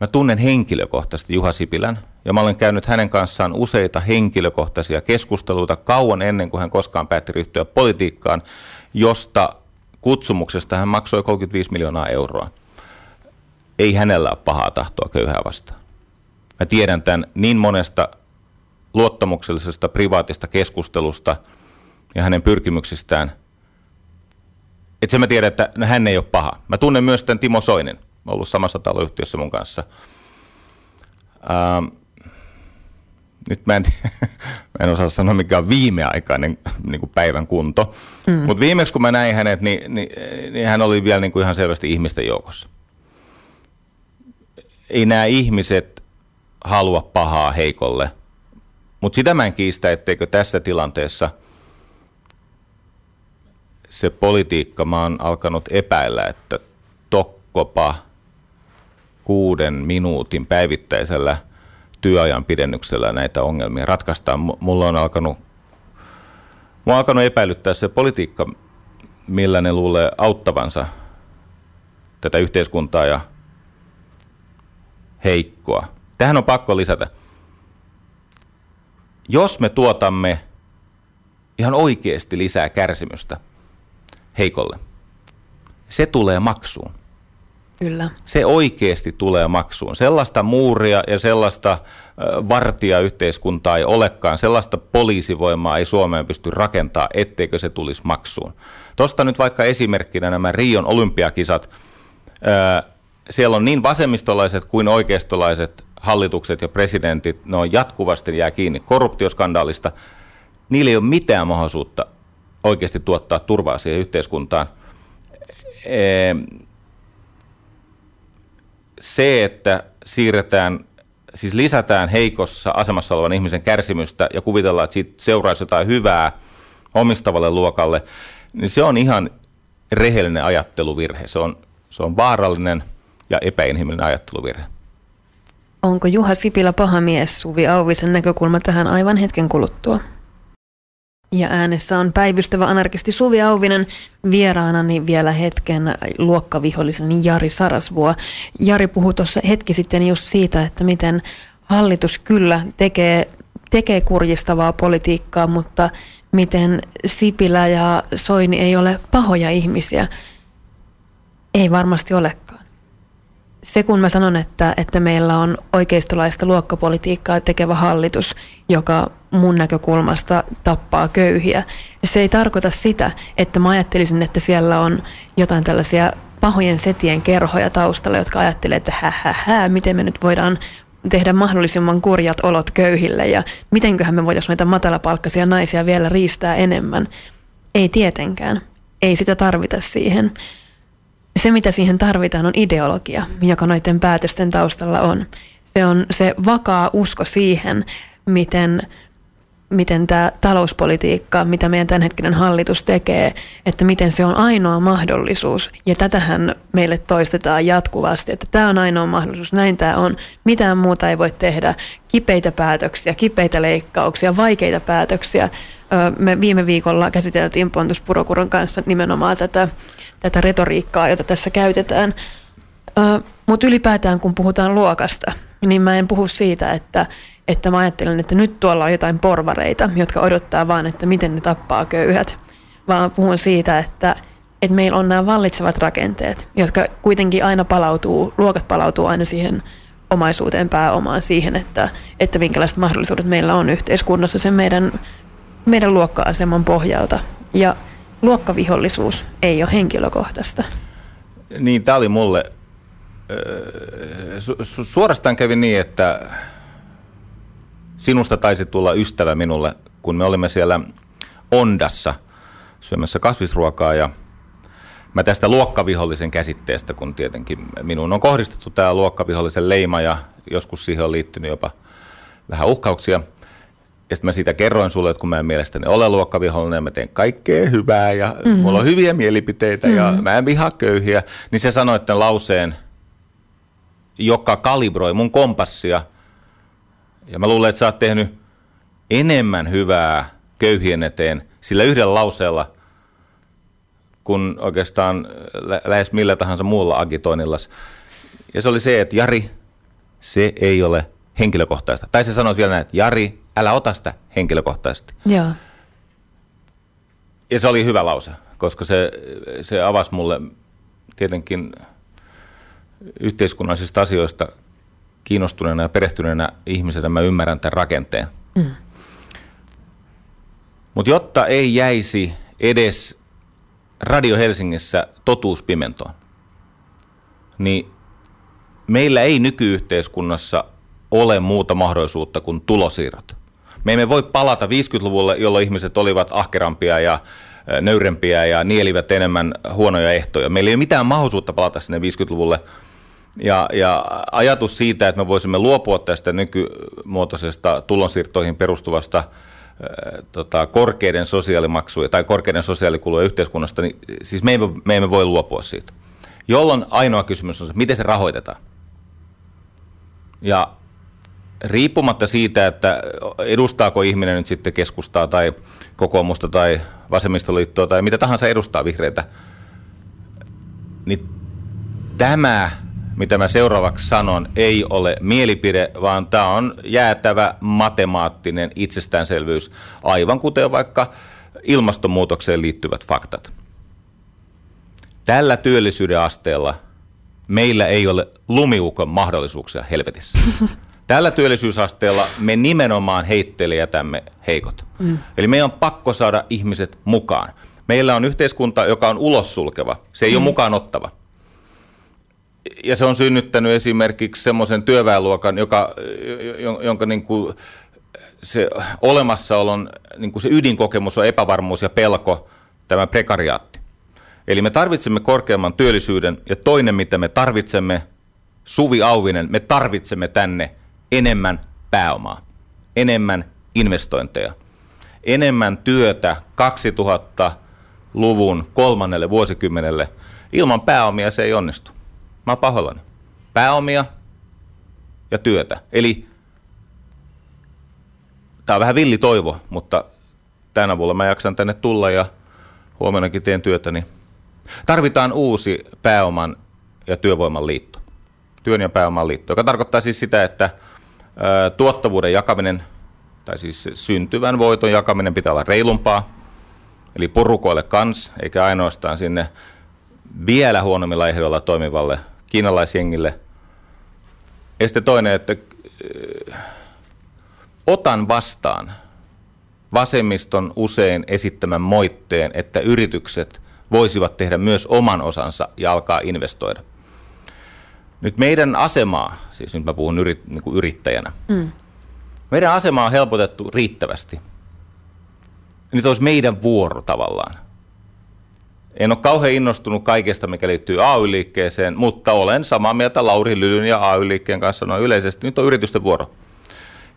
mä tunnen henkilökohtaisesti Juha Sipilän ja mä olen käynyt hänen kanssaan useita henkilökohtaisia keskusteluita kauan ennen kuin hän koskaan päätti ryhtyä politiikkaan, josta kutsumuksesta hän maksoi 35 miljoonaa euroa. Ei hänellä ole pahaa tahtoa köyhää vastaan. Mä tiedän tämän niin monesta luottamuksellisesta privaatista keskustelusta – ja hänen pyrkimyksistään. Että se mä tiedän, että hän ei ole paha. Mä tunnen myös tämän Timo Soinen. Ollut samassa taloyhtiössä mun kanssa. Ähm, nyt mä en, <laughs> mä en osaa sanoa, mikä on viimeaikainen niin kuin päivän kunto. Mm. Mutta viimeksi kun mä näin hänet, niin, niin, niin hän oli vielä niin kuin ihan selvästi ihmisten joukossa. Ei nämä ihmiset halua pahaa heikolle. Mutta sitä mä en kiistä, etteikö tässä tilanteessa – se politiikka, mä oon alkanut epäillä, että tokkopa kuuden minuutin päivittäisellä työajan pidennyksellä näitä ongelmia ratkaistaan. Mulla on alkanut, mulla on alkanut epäilyttää se politiikka, millä ne luulee auttavansa tätä yhteiskuntaa ja heikkoa. Tähän on pakko lisätä. Jos me tuotamme ihan oikeasti lisää kärsimystä – heikolle. Se tulee maksuun. Kyllä. Se oikeasti tulee maksuun. Sellaista muuria ja sellaista vartia yhteiskuntaa ei olekaan, sellaista poliisivoimaa ei Suomeen pysty rakentaa, etteikö se tulisi maksuun. Tuosta nyt vaikka esimerkkinä nämä Rion olympiakisat. Siellä on niin vasemmistolaiset kuin oikeistolaiset hallitukset ja presidentit, ne on jatkuvasti jää kiinni korruptioskandaalista. Niillä ei ole mitään mahdollisuutta oikeasti tuottaa turvaa siihen yhteiskuntaan. Se, että siirretään, siis lisätään heikossa asemassa olevan ihmisen kärsimystä ja kuvitellaan, että siitä seuraisi jotain hyvää omistavalle luokalle, niin se on ihan rehellinen ajatteluvirhe. Se on, se on vaarallinen ja epäinhimillinen ajatteluvirhe. Onko Juha Sipilä paha mies Suvi Auvisen näkökulma tähän aivan hetken kuluttua? Ja äänessä on päivystävä anarkisti Suvi Auvinen vieraanani vielä hetken luokkavihollisen Jari Sarasvuo. Jari puhui tuossa hetki sitten just siitä, että miten hallitus kyllä tekee, tekee kurjistavaa politiikkaa, mutta miten Sipilä ja Soini ei ole pahoja ihmisiä. Ei varmasti olekaan se kun mä sanon, että, että meillä on oikeistolaista luokkapolitiikkaa tekevä hallitus, joka mun näkökulmasta tappaa köyhiä, se ei tarkoita sitä, että mä ajattelisin, että siellä on jotain tällaisia pahojen setien kerhoja taustalla, jotka ajattelee, että hä, hä, hä, miten me nyt voidaan tehdä mahdollisimman kurjat olot köyhille ja mitenköhän me voitaisiin näitä matalapalkkaisia naisia vielä riistää enemmän. Ei tietenkään. Ei sitä tarvita siihen se, mitä siihen tarvitaan, on ideologia, joka noiden päätösten taustalla on. Se on se vakaa usko siihen, miten, miten tämä talouspolitiikka, mitä meidän tämänhetkinen hallitus tekee, että miten se on ainoa mahdollisuus. Ja tätähän meille toistetaan jatkuvasti, että tämä on ainoa mahdollisuus, näin tämä on. Mitään muuta ei voi tehdä. Kipeitä päätöksiä, kipeitä leikkauksia, vaikeita päätöksiä. Me viime viikolla käsiteltiin Pontus Purokuron kanssa nimenomaan tätä tätä retoriikkaa, jota tässä käytetään. Mutta ylipäätään, kun puhutaan luokasta, niin mä en puhu siitä, että, että mä ajattelen, että nyt tuolla on jotain porvareita, jotka odottaa vaan, että miten ne tappaa köyhät, vaan puhun siitä, että, että meillä on nämä vallitsevat rakenteet, jotka kuitenkin aina palautuu, luokat palautuu aina siihen omaisuuteen, pääomaan siihen, että, että minkälaiset mahdollisuudet meillä on yhteiskunnassa sen meidän, meidän luokka-aseman pohjalta. Ja luokkavihollisuus ei ole henkilökohtaista. Niin, tämä oli mulle, su- su- suorastaan kävi niin, että sinusta taisi tulla ystävä minulle, kun me olimme siellä Ondassa syömässä kasvisruokaa ja mä tästä luokkavihollisen käsitteestä, kun tietenkin minuun on kohdistettu tämä luokkavihollisen leima ja joskus siihen on liittynyt jopa vähän uhkauksia. Ja sitten mä siitä kerroin sulle, että kun mä en mielestäni ole luokkavihollinen ja mä teen kaikkea hyvää ja mm-hmm. mulla on hyviä mielipiteitä mm-hmm. ja mä en vihaa köyhiä, niin se sanoi tämän lauseen, joka kalibroi mun kompassia. Ja mä luulen, että sä oot tehnyt enemmän hyvää köyhien eteen sillä yhdellä lauseella – kuin oikeastaan lä- lähes millä tahansa muulla agitoinnilla. Ja se oli se, että Jari, se ei ole henkilökohtaista. Tai se sanoi vielä näin, että Jari, älä ota sitä henkilökohtaisesti. Joo. Ja se oli hyvä lause, koska se, se avasi mulle tietenkin yhteiskunnallisista asioista kiinnostuneena ja perehtyneenä ihmisenä mä ymmärrän tämän rakenteen. Mm. Mutta jotta ei jäisi edes Radio Helsingissä totuuspimentoon, niin meillä ei nykyyhteiskunnassa ole muuta mahdollisuutta kuin tulosiirrot. Me emme voi palata 50-luvulle, jolloin ihmiset olivat ahkerampia ja nöyrempiä ja nielivät enemmän huonoja ehtoja. Meillä ei ole mitään mahdollisuutta palata sinne 50-luvulle. Ja, ja ajatus siitä, että me voisimme luopua tästä nykymuotoisesta tulonsiirtoihin perustuvasta tota, korkeiden sosiaalimaksuja tai korkeiden sosiaalikuluja yhteiskunnasta, niin siis me emme, me emme voi luopua siitä. Jolloin ainoa kysymys on se, miten se rahoitetaan. Ja riippumatta siitä, että edustaako ihminen nyt sitten keskustaa tai kokoomusta tai vasemmistoliittoa tai mitä tahansa edustaa vihreitä, niin tämä mitä mä seuraavaksi sanon, ei ole mielipide, vaan tämä on jäätävä matemaattinen itsestäänselvyys, aivan kuten vaikka ilmastonmuutokseen liittyvät faktat. Tällä työllisyyden asteella meillä ei ole lumiukon mahdollisuuksia helvetissä. <laughs> Tällä työllisyysasteella me nimenomaan heittelijätämme heikot. Mm. Eli meidän on pakko saada ihmiset mukaan. Meillä on yhteiskunta, joka on ulos sulkeva. Se ei mm. ole mukaan ottava ja se on synnyttänyt esimerkiksi semmoisen työväenluokan, joka, jonka niin kuin se olemassaolon niin kuin se ydinkokemus on epävarmuus ja pelko, tämä prekariaatti. Eli me tarvitsemme korkeamman työllisyyden ja toinen, mitä me tarvitsemme, Suvi Auvinen, me tarvitsemme tänne enemmän pääomaa, enemmän investointeja, enemmän työtä 2000-luvun kolmannelle vuosikymmenelle. Ilman pääomia se ei onnistu. Mä oon pahoillani. Pääomia ja työtä. Eli tämä on vähän villi toivo, mutta tänä avulla mä jaksan tänne tulla ja huomennakin teen työtä, niin tarvitaan uusi pääoman ja työvoiman liitto. Työn ja pääoman liitto, joka tarkoittaa siis sitä, että tuottavuuden jakaminen, tai siis syntyvän voiton jakaminen pitää olla reilumpaa, eli porukoille kans, eikä ainoastaan sinne vielä huonommilla ehdoilla toimivalle kiinalaisjengille. Ja sitten toinen, että otan vastaan vasemmiston usein esittämän moitteen, että yritykset voisivat tehdä myös oman osansa ja alkaa investoida. Nyt meidän asemaa, siis nyt mä puhun yrit, niin kuin yrittäjänä, mm. meidän asemaa on helpotettu riittävästi. Nyt olisi meidän vuoro tavallaan en ole kauhean innostunut kaikesta, mikä liittyy AY-liikkeeseen, mutta olen samaa mieltä Lauri Lylyn ja AY-liikkeen kanssa noin yleisesti. Nyt on yritysten vuoro.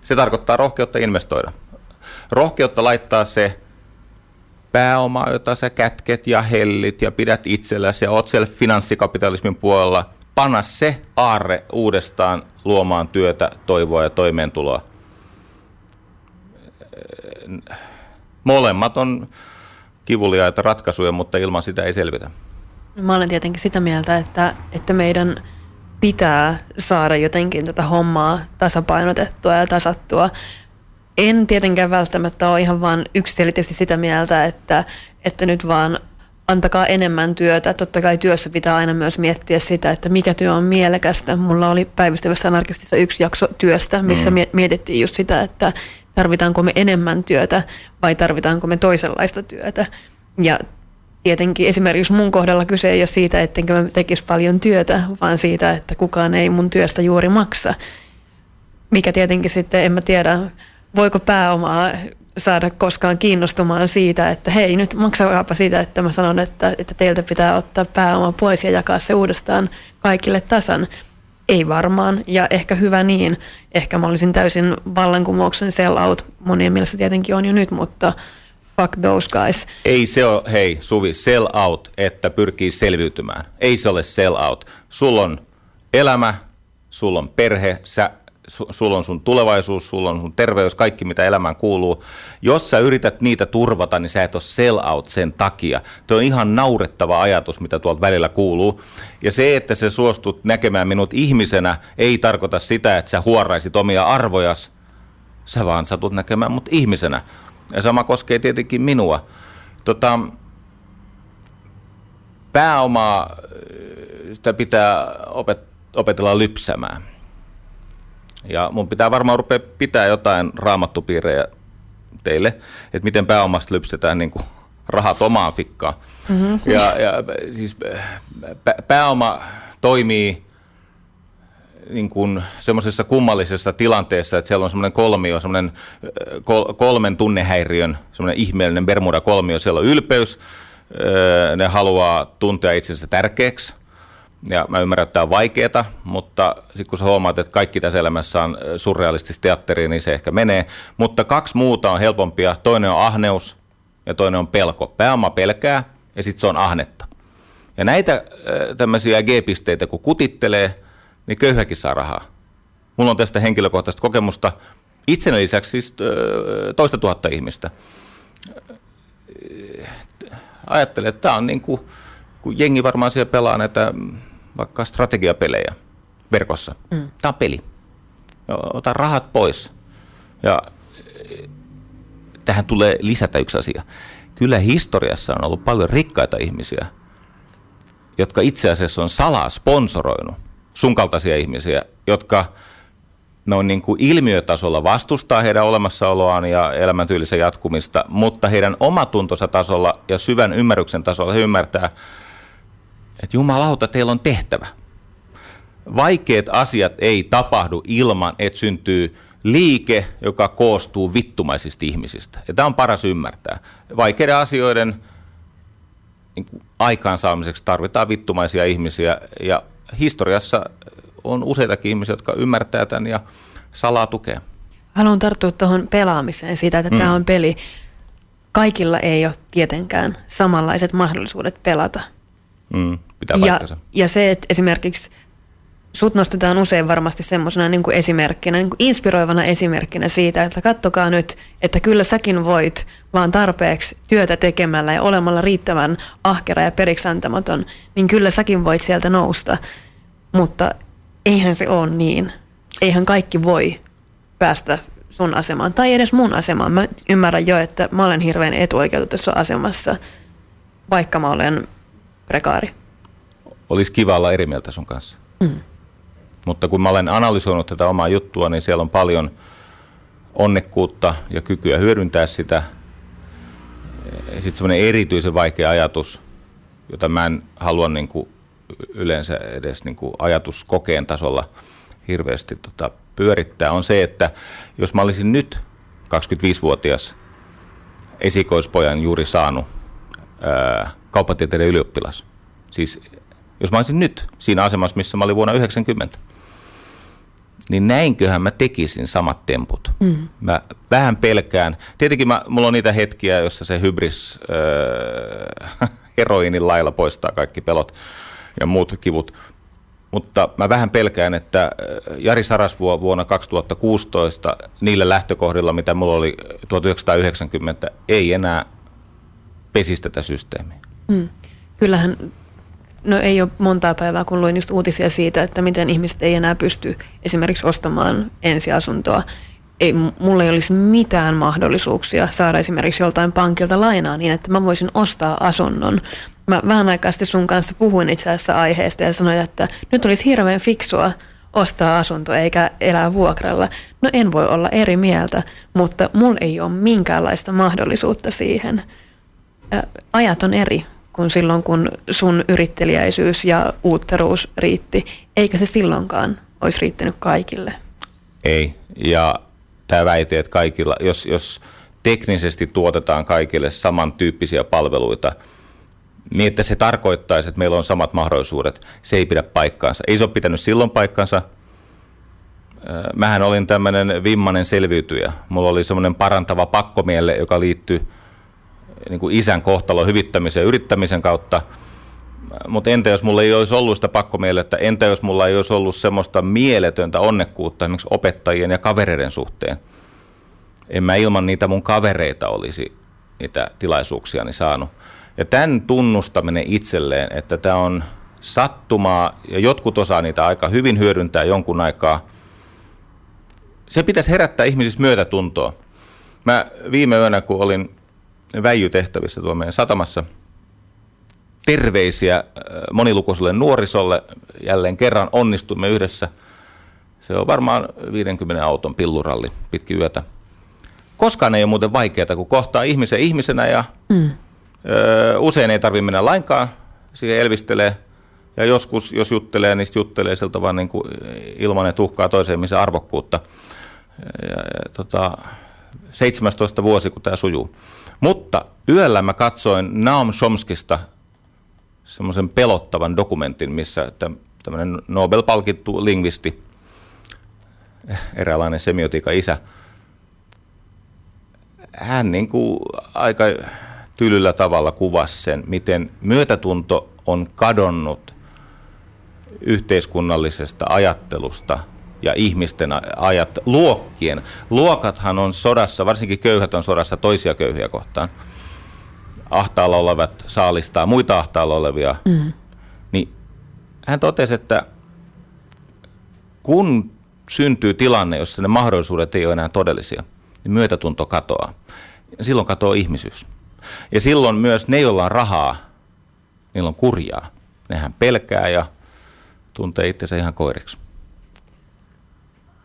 Se tarkoittaa rohkeutta investoida. Rohkeutta laittaa se pääoma, jota sä kätket ja hellit ja pidät itselläsi ja oot siellä finanssikapitalismin puolella, panna se aarre uudestaan luomaan työtä, toivoa ja toimeentuloa. Molemmat on kivuliaita ratkaisuja, mutta ilman sitä ei selvitä. Mä olen tietenkin sitä mieltä, että, että meidän pitää saada jotenkin tätä hommaa tasapainotettua ja tasattua. En tietenkään välttämättä ole ihan vaan yksiselitteisesti sitä mieltä, että, että nyt vaan antakaa enemmän työtä. Totta kai työssä pitää aina myös miettiä sitä, että mikä työ on mielekästä. Mulla oli päivystävässä anarkistissa yksi jakso työstä, missä mm. mietittiin just sitä, että tarvitaanko me enemmän työtä vai tarvitaanko me toisenlaista työtä. Ja tietenkin esimerkiksi mun kohdalla kyse ei ole siitä, ettenkö mä tekisi paljon työtä, vaan siitä, että kukaan ei mun työstä juuri maksa. Mikä tietenkin sitten, en mä tiedä, voiko pääomaa saada koskaan kiinnostumaan siitä, että hei nyt maksakaapa siitä, että mä sanon, että, että teiltä pitää ottaa pääoma pois ja jakaa se uudestaan kaikille tasan. Ei varmaan, ja ehkä hyvä niin. Ehkä mä olisin täysin vallankumouksen sell out. Monien mielestä tietenkin on jo nyt, mutta fuck those guys. Ei se ole, hei Suvi, sell out, että pyrkii selviytymään. Ei se ole sell out. Sulla on elämä, sulla on perhe, sä sulla on sun tulevaisuus, sulla on sun terveys, kaikki mitä elämään kuuluu. Jos sä yrität niitä turvata, niin sä et ole sell out sen takia. Tuo on ihan naurettava ajatus, mitä tuolta välillä kuuluu. Ja se, että sä suostut näkemään minut ihmisenä, ei tarkoita sitä, että sä huoraisit omia arvojas. Sä vaan satut näkemään mut ihmisenä. Ja sama koskee tietenkin minua. Tota, pääomaa, sitä pitää opet- opetella lypsämään ja mun pitää varmaan rupea pitää jotain raamattupiirejä teille, että miten pääomasta lypsetään niin kuin rahat omaan fikkaan. Mm-hmm. Ja, ja siis pääoma toimii niin kuin semmoisessa kummallisessa tilanteessa, että siellä on semmoinen kolmio, semmoinen kol, kolmen tunnehäiriön, semmoinen ihmeellinen Bermuda-kolmio. Siellä on ylpeys, ne haluaa tuntea itsensä tärkeäksi, ja mä ymmärrän, että tämä on vaikeaa, mutta sitten kun sä huomaat, että kaikki tässä elämässä on surrealistista teatteria, niin se ehkä menee. Mutta kaksi muuta on helpompia. Toinen on ahneus ja toinen on pelko. Pääoma pelkää ja sitten se on ahnetta. Ja näitä tämmöisiä G-pisteitä, kun kutittelee, niin köyhäkin saa rahaa. Mulla on tästä henkilökohtaista kokemusta. Itseni lisäksi siis toista tuhatta ihmistä. Ajattelen, että tämä on niin kuin, kun jengi varmaan siellä pelaa näitä vaikka strategiapelejä verkossa. Mm. Tämä on peli. Ota rahat pois. Ja eh, tähän tulee lisätä yksi asia. Kyllä historiassa on ollut paljon rikkaita ihmisiä, jotka itse asiassa on salaa sponsoroinut sun kaltaisia ihmisiä, jotka on niin kuin ilmiötasolla vastustaa heidän olemassaoloaan ja elämäntyylisen jatkumista, mutta heidän omatuntonsa tasolla ja syvän ymmärryksen tasolla he ymmärtää, että jumalauta, teillä on tehtävä. Vaikeat asiat ei tapahdu ilman, että syntyy liike, joka koostuu vittumaisista ihmisistä. Ja tämä on paras ymmärtää. Vaikeiden asioiden niin kuin aikaansaamiseksi tarvitaan vittumaisia ihmisiä, ja historiassa on useitakin ihmisiä, jotka ymmärtää tämän ja salaa tukea. Haluan tarttua tuohon pelaamiseen siitä, että mm. tämä on peli. Kaikilla ei ole tietenkään samanlaiset mahdollisuudet pelata. Mm, pitää ja, ja se, että esimerkiksi sut nostetaan usein varmasti semmoisena niin kuin esimerkkinä, niin kuin inspiroivana esimerkkinä siitä, että kattokaa nyt, että kyllä säkin voit vaan tarpeeksi työtä tekemällä ja olemalla riittävän ahkera ja periksantamaton, niin kyllä säkin voit sieltä nousta. Mutta eihän se ole niin. Eihän kaikki voi päästä sun asemaan tai edes mun asemaan. Mä ymmärrän jo, että mä olen hirveän etuoikeutetussa asemassa, vaikka mä olen prekaari. Olisi kiva olla eri mieltä sun kanssa. Mm. Mutta kun mä olen analysoinut tätä omaa juttua, niin siellä on paljon onnekkuutta ja kykyä hyödyntää sitä. Sitten semmoinen erityisen vaikea ajatus, jota mä en halua niin kuin yleensä edes niin kuin ajatuskokeen tasolla hirveästi tota, pyörittää, on se, että jos mä olisin nyt 25-vuotias esikoispojan juuri saanut ää, kauppatieteiden ylioppilas. Siis jos mä olisin nyt siinä asemassa, missä mä olin vuonna 90, niin näinköhän mä tekisin samat temput. Mm. Mä vähän pelkään. Tietenkin mä, mulla on niitä hetkiä, jossa se hybris äh, <laughs> heroinin lailla poistaa kaikki pelot ja muut kivut. Mutta mä vähän pelkään, että äh, Jari Sarasvuo vuonna 2016 niillä lähtökohdilla, mitä mulla oli 1990, ei enää pesisi tätä systeemiä. Mm. Kyllähän, no ei ole montaa päivää, kun luin just uutisia siitä, että miten ihmiset ei enää pysty esimerkiksi ostamaan ensiasuntoa. Ei, mulla ei olisi mitään mahdollisuuksia saada esimerkiksi joltain pankilta lainaa niin, että mä voisin ostaa asunnon. Mä vähän aikaa sitten sun kanssa puhuin itse asiassa aiheesta ja sanoin, että nyt olisi hirveän fiksua ostaa asunto eikä elää vuokralla. No en voi olla eri mieltä, mutta mulla ei ole minkäänlaista mahdollisuutta siihen. Ajat on eri kuin silloin, kun sun yrittelijäisyys ja uutteruus riitti. Eikä se silloinkaan olisi riittänyt kaikille. Ei. Ja tämä väite, että kaikilla, jos, jos teknisesti tuotetaan kaikille samantyyppisiä palveluita, niin että se tarkoittaisi, että meillä on samat mahdollisuudet, se ei pidä paikkaansa. Ei se ole pitänyt silloin paikkansa. Mähän olin tämmöinen vimmanen selviytyjä. Mulla oli semmoinen parantava pakkomielle, joka liittyy niin kuin isän kohtalon hyvittämisen ja yrittämisen kautta. Mutta entä jos mulla ei olisi ollut sitä pakkomielettä, entä jos mulla ei olisi ollut semmoista mieletöntä onnekkuutta esimerkiksi opettajien ja kavereiden suhteen. En mä ilman niitä mun kavereita olisi niitä tilaisuuksiani saanut. Ja tämän tunnustaminen itselleen, että tämä on sattumaa ja jotkut osaa niitä aika hyvin hyödyntää jonkun aikaa, se pitäisi herättää ihmisissä myötätuntoa. Mä viime yönä, kun olin väijytehtävissä tuolla meidän satamassa, terveisiä äh, monilukuiselle nuorisolle. Jälleen kerran onnistumme yhdessä. Se on varmaan 50 auton pilluralli pitkin yötä. Koskaan ei ole muuten vaikeaa, kun kohtaa ihmisen ihmisenä ja mm. ö, usein ei tarvitse mennä lainkaan. Siihen elvistelee ja joskus, jos juttelee, niin juttelee siltä vaan niin kuin ilman, että uhkaa toiseen ihmisen arvokkuutta. Ja, ja, tota, 17 vuosi, kun tämä sujuu. Mutta yöllä mä katsoin Naum Chomskista semmoisen pelottavan dokumentin, missä tämmöinen Nobel-palkittu lingvisti, eräänlainen semiotiikan isä, hän niin kuin aika tylyllä tavalla kuvasi sen, miten myötätunto on kadonnut yhteiskunnallisesta ajattelusta ja ihmisten ajat, luokkien. Luokathan on sodassa, varsinkin köyhät on sodassa toisia köyhiä kohtaan. Ahtaalla olevat saalistaa muita ahtaalla olevia. Mm. Niin hän totesi, että kun syntyy tilanne, jossa ne mahdollisuudet ei ole enää todellisia, niin myötätunto katoaa. Ja silloin katoaa ihmisyys. Ja silloin myös ne, joilla on rahaa, niillä on kurjaa. Nehän pelkää ja tuntee itsensä ihan koiriksi.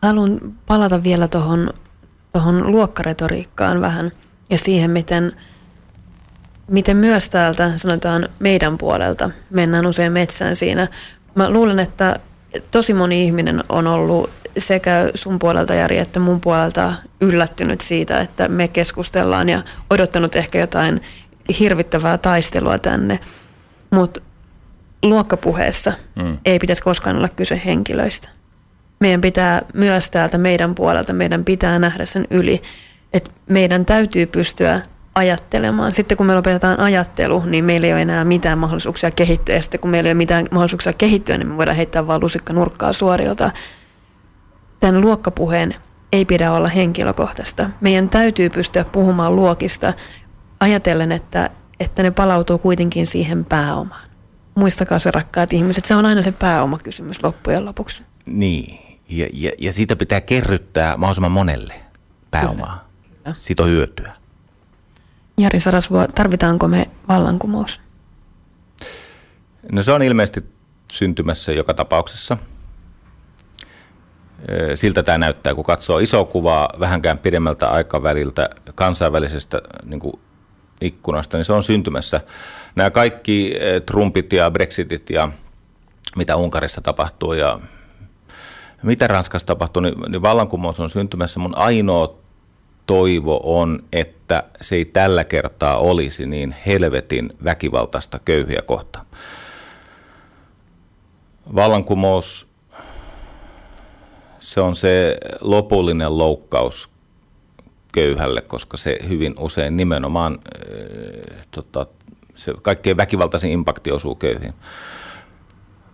Haluan palata vielä tuohon tohon luokkaretoriikkaan vähän ja siihen, miten, miten myös täältä, sanotaan meidän puolelta, mennään usein metsään siinä. Mä luulen, että tosi moni ihminen on ollut sekä sun puolelta Jari että mun puolelta yllättynyt siitä, että me keskustellaan ja odottanut ehkä jotain hirvittävää taistelua tänne. Mutta luokkapuheessa mm. ei pitäisi koskaan olla kyse henkilöistä meidän pitää myös täältä meidän puolelta, meidän pitää nähdä sen yli, että meidän täytyy pystyä ajattelemaan. Sitten kun me lopetetaan ajattelu, niin meillä ei ole enää mitään mahdollisuuksia kehittyä. Ja sitten kun meillä ei ole mitään mahdollisuuksia kehittyä, niin me voidaan heittää vain lusikka nurkkaa suorilta. Tämän luokkapuheen ei pidä olla henkilökohtaista. Meidän täytyy pystyä puhumaan luokista ajatellen, että, että ne palautuu kuitenkin siihen pääomaan. Muistakaa se rakkaat ihmiset, se on aina se pääomakysymys loppujen lopuksi. Niin, ja, ja, ja siitä pitää kerryttää mahdollisimman monelle pääomaa. Kyllä. Siitä on hyötyä. Jari Sarasvuo, tarvitaanko me vallankumous? No se on ilmeisesti syntymässä joka tapauksessa. Siltä tämä näyttää, kun katsoo isoa kuvaa vähänkään pidemmältä aikaväliltä kansainvälisestä niin kuin ikkunasta, niin se on syntymässä. Nämä kaikki Trumpit ja Brexitit ja mitä Unkarissa tapahtuu ja mitä Ranskassa tapahtuu, niin, niin vallankumous on syntymässä. Mun ainoa toivo on, että se ei tällä kertaa olisi niin helvetin väkivaltaista köyhiä kohtaan. Vallankumous, se on se lopullinen loukkaus köyhälle, koska se hyvin usein nimenomaan äh, tota, se kaikkein väkivaltaisin impakti osuu köyhiin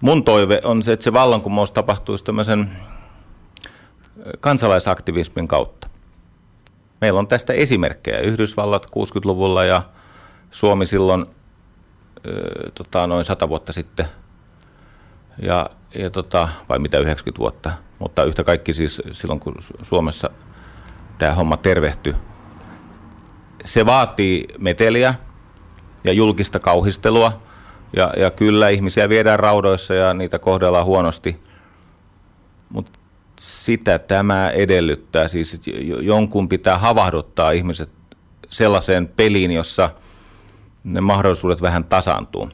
mun toive on se, että se vallankumous tapahtuisi tämmöisen kansalaisaktivismin kautta. Meillä on tästä esimerkkejä. Yhdysvallat 60-luvulla ja Suomi silloin ö, tota, noin 100 vuotta sitten. Ja, ja tota, vai mitä 90 vuotta. Mutta yhtä kaikki siis silloin, kun Suomessa tämä homma tervehtyi. Se vaatii meteliä ja julkista kauhistelua – Ja, ja kyllä ihmisiä viedään raudoissa ja niitä kohdellaan huonosti. Mutta sitä tämä edellyttää. Siis jonkun pitää havahduttaa ihmiset sellaiseen peliin, jossa ne mahdollisuudet vähän tasaantuu.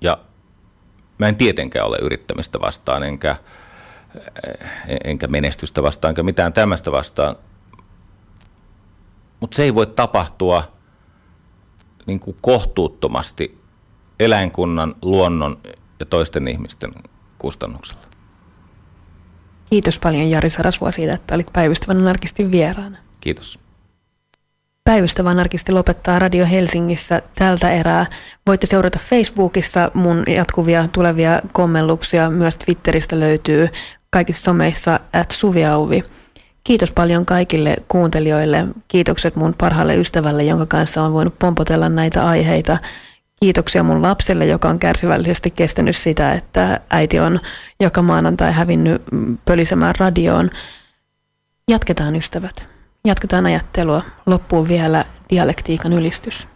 Ja mä en tietenkään ole yrittämistä vastaan, enkä, enkä menestystä vastaan, enkä mitään tämmöistä vastaan. Mutta se ei voi tapahtua niin kuin kohtuuttomasti eläinkunnan, luonnon ja toisten ihmisten kustannuksella. Kiitos paljon Jari Sarasvua siitä, että olit päivystävän anarkistin vieraana. Kiitos. Päivystävä anarkisti lopettaa Radio Helsingissä tältä erää. Voitte seurata Facebookissa mun jatkuvia tulevia kommelluksia. Myös Twitteristä löytyy kaikissa someissa at Suviauvi. Kiitos paljon kaikille kuuntelijoille. Kiitokset mun parhaalle ystävälle, jonka kanssa on voinut pompotella näitä aiheita. Kiitoksia mun lapselle, joka on kärsivällisesti kestänyt sitä, että äiti on joka maanantai hävinnyt pölisemään radioon. Jatketaan ystävät. Jatketaan ajattelua. Loppuun vielä dialektiikan ylistys.